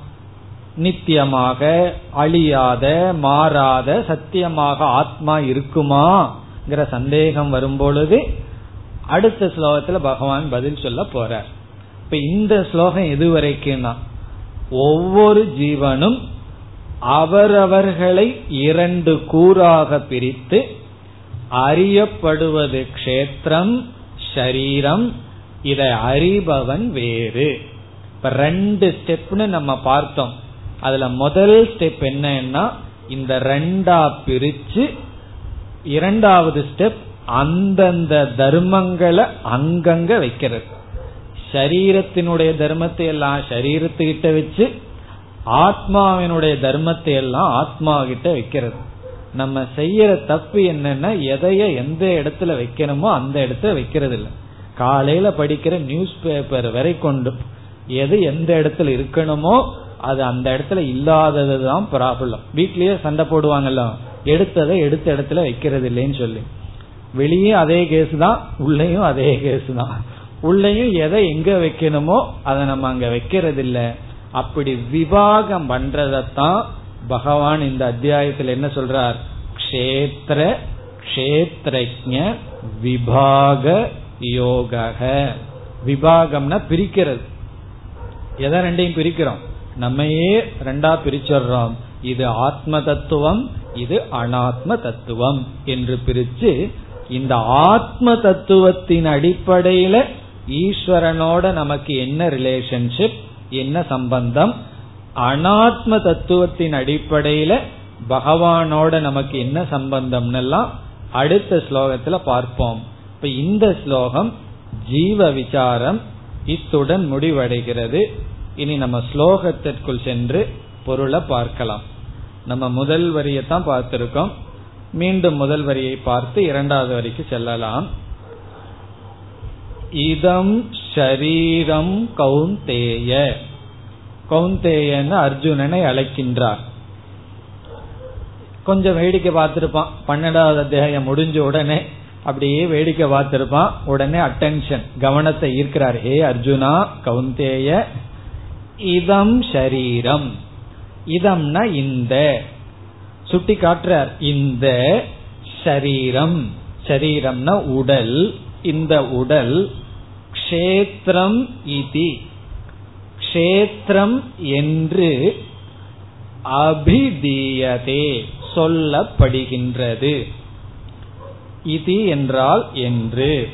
நித்தியமாக அழியாத மாறாத சத்தியமாக ஆத்மா இருக்குமாங்கிற சந்தேகம் வரும்பொழுது அடுத்த ஸ்லோகத்துல பகவான் பதில் சொல்ல போறார். இப்ப இந்த ஸ்லோகம் எது வரைக்கும்னா ஒவ்வொரு ஜீவனும் அவரவர்களை இரண்டு கூறாக பிரித்து அறியப்படுவது க்ஷேத்திரம் ஷரீரம். இதை அறிபவன் வேறு. இப்ப ரெண்டு ஸ்டெப்னு நம்ம பார்த்தோம். அதுல முதல் ஸ்டெப் என்னன்னா இந்த ரெண்டா பிரிச்சு இரண்டாவது ஸ்டெப் அந்தந்த தர்மங்களை அங்கங்க வைக்கிறது. சரீரத்தினுடைய தர்மத்தை எல்லாம் சரீரத்துக்கிட்ட வச்சு ஆத்மாவினுடைய தர்மத்தை எல்லாம் ஆத்மா கிட்ட வைக்கிறது. நம்ம செய்யற தப்பு என்னன்னா எதைய எந்த இடத்துல வைக்கணுமோ அந்த இடத்துல வைக்கிறது இல்லை காலையில படிக்கிற நியூஸ் பேப்பர் வரை கொண்டு எது எந்த இடத்துல இருக்கணுமோ அது அந்த இடத்துல இல்லாதது தான் ப்ராப்ளம் வீட்லயே சண்டை போடுவாங்கல்ல எடுத்ததை எடுத்த இடத்துல வைக்கிறது இல்லைன்னு சொல்லி. வெளியே அதே கேஸ் தான் உள்ளயும் அதே கேஸ் தான். உள்ளேயும் எதை எங்க வைக்கணுமோ அதை நம்ம அங்க வைக்கிறது இல்லை அப்படி விவாகம் பண்றதத்தான் பகவான் இந்த அத்தியாயத்தில் என்ன சொல்றார்? கஷேத்திர கஷேத்திரஜ விபாக யோக விபாகம்னா பிரிக்கிறது. எதை ரெண்டையும் பிரிக்கிறோம். நம்மையே ரெண்டா பிரிச்சிடுறோம். இது ஆத்ம தத்துவம் இது அனாத்ம தத்துவம் என்று பிரிச்சு இந்த ஆத்ம தத்துவத்தின் அடிப்படையில ஈஸ்வரனோட நமக்கு என்ன ரிலேஷன்ஷிப் என்ன சம்பந்தம்? அனாத்ம தத்துவத்தின் அடிப்படையில பகவானோட நமக்கு என்ன சம்பந்தம் எல்லாம் அடுத்த ஸ்லோகத்துல பார்ப்போம். இப்ப இந்த ஸ்லோகம் ஜீவ விசாரம் இத்துடன் முடிவடைகிறது. இனி நம்ம ஸ்லோகத்திற்குள் சென்று பொருளை பார்க்கலாம். நம்ம முதல் வரியத்தான் பார்த்திருக்கோம். மீண்டும் முதல் வரியை பார்த்து இரண்டாவது வரிக்கு செல்லலாம். இதம் ஷரீரம் கௌந்தேய. கௌந்தேயன்னு அர்ஜுனனை அழைக்கின்றார். கொஞ்சம் வேடிக்கை பார்த்திருப்பான். பன்னெண்டாவது அத்தியாயம் முடிஞ்ச உடனே அப்படியே வேடிக்கை பார்த்திருப்பான். உடனே அட்டென்ஷன் கவனத்தை ஈர்க்கிறார். ஹே அர்ஜுனா கவுந்தேய இதம் ஷரீரம் இதம்னா இந்த. சுட்டி காட்டுறார். இந்த ஷரீரம் ஷரீரம்னா உடல். இந்த உடல் க்ஷேத்திரம் இதி. க்ஷேத்திரம் என்று அபிதீயதே சொல்லப்படுகின்றது. இது என்றால் என்று.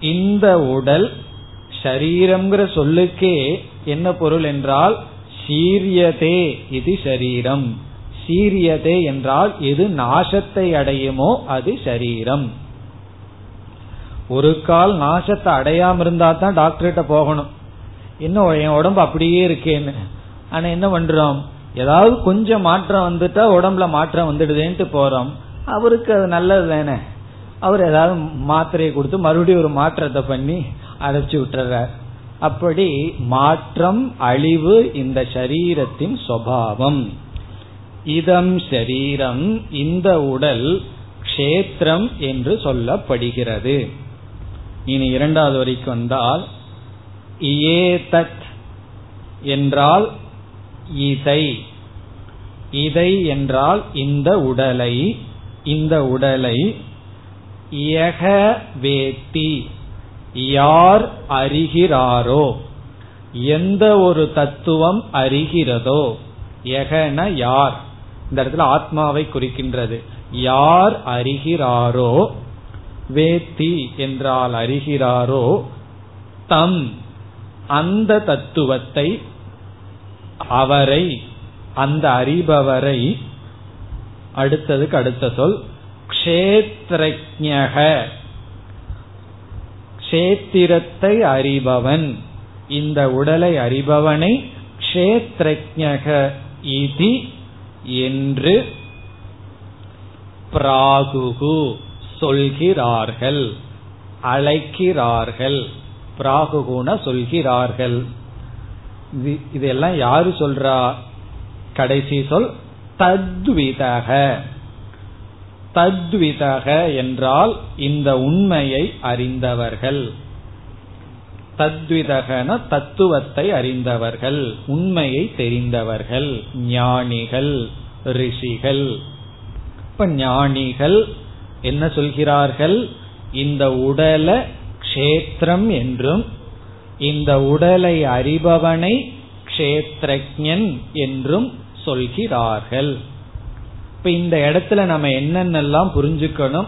இந்த உடல் ஷரீரம்ங்கிற சொல்லுக்கே என்ன பொருள் என்றால் சீரியதே இது சரீரம் சீரியதே என்றால் எது நாசத்தை அடையுமோ அது சரீரம் ஒரு கால் நாசத்தை அடையாம இருந்தா தான் டாக்டர்கிட்ட போகணும். இன்னும் என் உடம்பு அப்படியே இருக்கேன்னு. ஆனா என்ன பண்றோம்? ஏதாவது கொஞ்சம் மாற்றம் வந்துட்டா உடம்புல மாற்றம் வந்துடுதேன்ட்டு போறோம். அவருக்கு அது நல்லது தானே. அவர் ஏதாவது மாத்திரையை கொடுத்து மறுபடியும் ஒரு மாற்றத்தை பண்ணி அடைச்சு விட்டுறார். அப்படி மாற்றம் அழிவு இந்த சரீரத்தின் சுவாவம். இதம் சரீரம் இந்த உடல் க்ஷேத்திரம் என்று சொல்லப்படுகிறது. இனி இரண்டாவது வரைக்கும் வந்தால் ஏதத் என்றால் இதை. இதை என்றால் இந்த உடலை இந்த உடலை யக வேத்தி யார் அறிகிறாரோ எந்த ஒரு தத்துவம் அறிகிறதோ எகன யார். இந்த இடத்துல ஆத்மாவை குறிக்கின்றது. யார் அறிகிறாரோ வேத்தி என்றால் அறிகிறாரோ தம் அந்த தத்துவத்தை அவரை அந்த அறிபவரை அடுத்ததுக்கு அடுத்த சொல் க்ஷேத்ரஜக கஷேத்திரத்தை அறிபவன். இந்த உடலை அறிபவனை க்ஷேத்ரஜக இதி என்று பிராகுகு. சொல்கிறார்கள் அழைக்கிறார்கள் பிராகுகுண சொல்கிறார்கள். இதெல்லாம் யாரு சொல்றா? கடைசி சொல் தத்விதக. தத்விதக என்றால் இந்த உண்மையை அறிந்தவர்கள். தத்விதகன தத்துவத்தை அறிந்தவர்கள் உண்மையை தெரிந்தவர்கள் ஞானிகள் ரிஷிகள். இப்ப ஞானிகள் என்ன சொல்கிறார்கள்? இந்த உடல க்ஷேத்திரம் என்றும் இந்த உடலை அறிபவனை க்ஷேத்ரஜன் என்றும் சொல்கிறார்கள். இப்ப இந்த இடத்துல நம்ம என்னென்னலாம் புரிஞ்சுக்கணும்?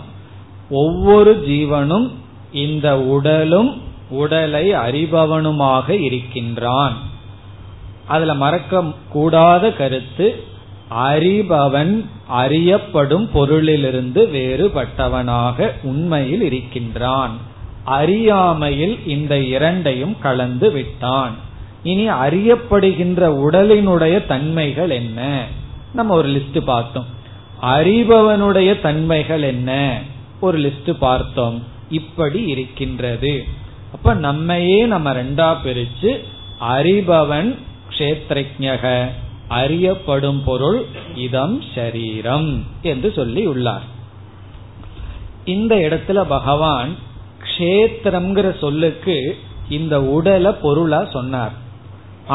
ஒவ்வொரு ஜீவனும் இந்த உடலும் உடலை அறிபவனுமாக இருக்கின்றான். அதுல மறக்க கூடாத கருத்து அறிபவன் அறியப்படும் பொருளிலிருந்து வேறுபட்டவனாக உண்மையில் இருக்கின்றான். அறியாமையில் இந்த இரண்டையும் கலந்து விட்டான். இனி அறியப்படுகின்ற உடலினுடைய தன்மைகள் என்ன? நம்ம ஒரு லிஸ்ட் பார்த்தோம். அறிபவனுடைய தன்மைகள் என்ன? ஒரு லிஸ்ட் பார்த்தோம். இப்படி இருக்கின்றது. அப்ப நம்மையே நம்ம ரெண்டா பிரிச்சு அறிபவன் கஷேத்ரஜக அறியப்படும் பொருள் இதம் ஷரீரம் என்று சொல்லி உள்ளார் இந்த இடத்துல பகவான் கஷேத்திரம்ங்கிற சொல்லுக்கு இந்த உடலை பொருளா சொன்னார்.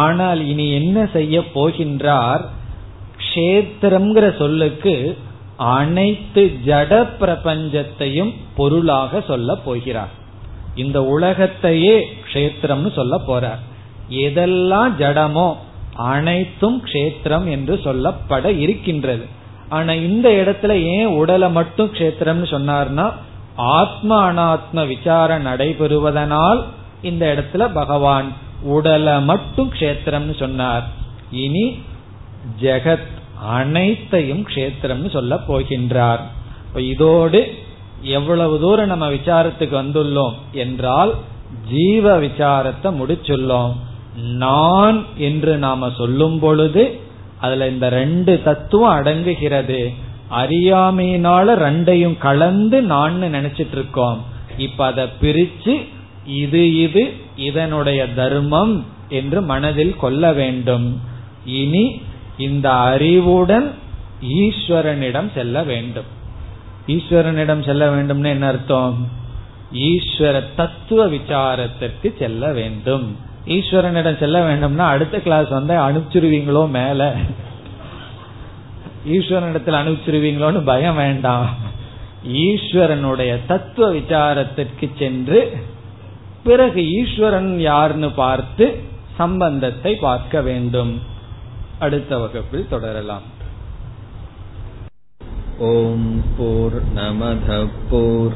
ஆனால் இனி என்ன செய்ய போகின்றார்? கஷேத்திரம்ங்கிற சொல்லுக்கு அனைத்து ஜட பிரபஞ்சத்தையும் பொருளாக சொல்ல போகிறார். இந்த உலகத்தையே கஷேத்திரம்னு சொல்ல போறார். எதெல்லாம் ஜடமோ அனைத்தும் கஷேத்திரம் என்று சொல்லப்பட இருக்கின்றது. ஆனா இந்த இடத்துல ஏன் உடலை மட்டும் கஷேத்திரம்னு சொன்னார்னா ஆத்ம அனாத்ம விசாரம் நடைபெறுவதனால் இந்த இடத்துல பகவான் உடலை மட்டும் கஷேத்திரம்னு சொன்னார். இனி ஜெகத் அனைத்தையும் கஷேத்திரம்னு சொல்ல போகின்றார். இதோடு எவ்வளவு தூரம் நம்ம விசாரத்துக்கு வந்துள்ளோம் என்றால் ஜீவ விசாரத்தை முடிச்சுள்ளோம். நான் என்று நாம சொல்லும் பொழுது அதுல இந்த ரெண்டு தத்துவம் அடங்குகிறது. அறியாமையினால ரெண்டையும் கலந்து நான் நினைச்சிட்டு இருக்கோம் இப்ப அதை பிரிச்சு இது இது இதனுடைய தர்மம் என்று மனதில் கொள்ள வேண்டும். இனி இந்த அறிவுடன் ஈஸ்வரனிடம் செல்ல வேண்டும். ஈஸ்வரனிடம் செல்ல வேண்டும்னு என்ன அர்த்தம்? ஈஸ்வர தத்துவ விசாரத்திற்கு செல்ல வேண்டும். ஈஸ்வரனிடம் செல்ல வேண்டும்னா அடுத்த கிளாஸ் வந்தா அனுப்பிச்சிருவீங்களோ மேல? ஈஸ்வரனிடத்தில் அனுப்பிச்சிருவீங்களோன்னு பயம் வேண்டாம். ஈஸ்வரனுடைய தத்துவ விசாரத்திற்கு சென்று பிறகு ஈஸ்வரன் யாருன்னு பார்த்து சம்பந்தத்தை பார்க்க வேண்டும். அடுத்த வகுப்பில் தொடரலாம்.
ஓம் போர் நமத போர்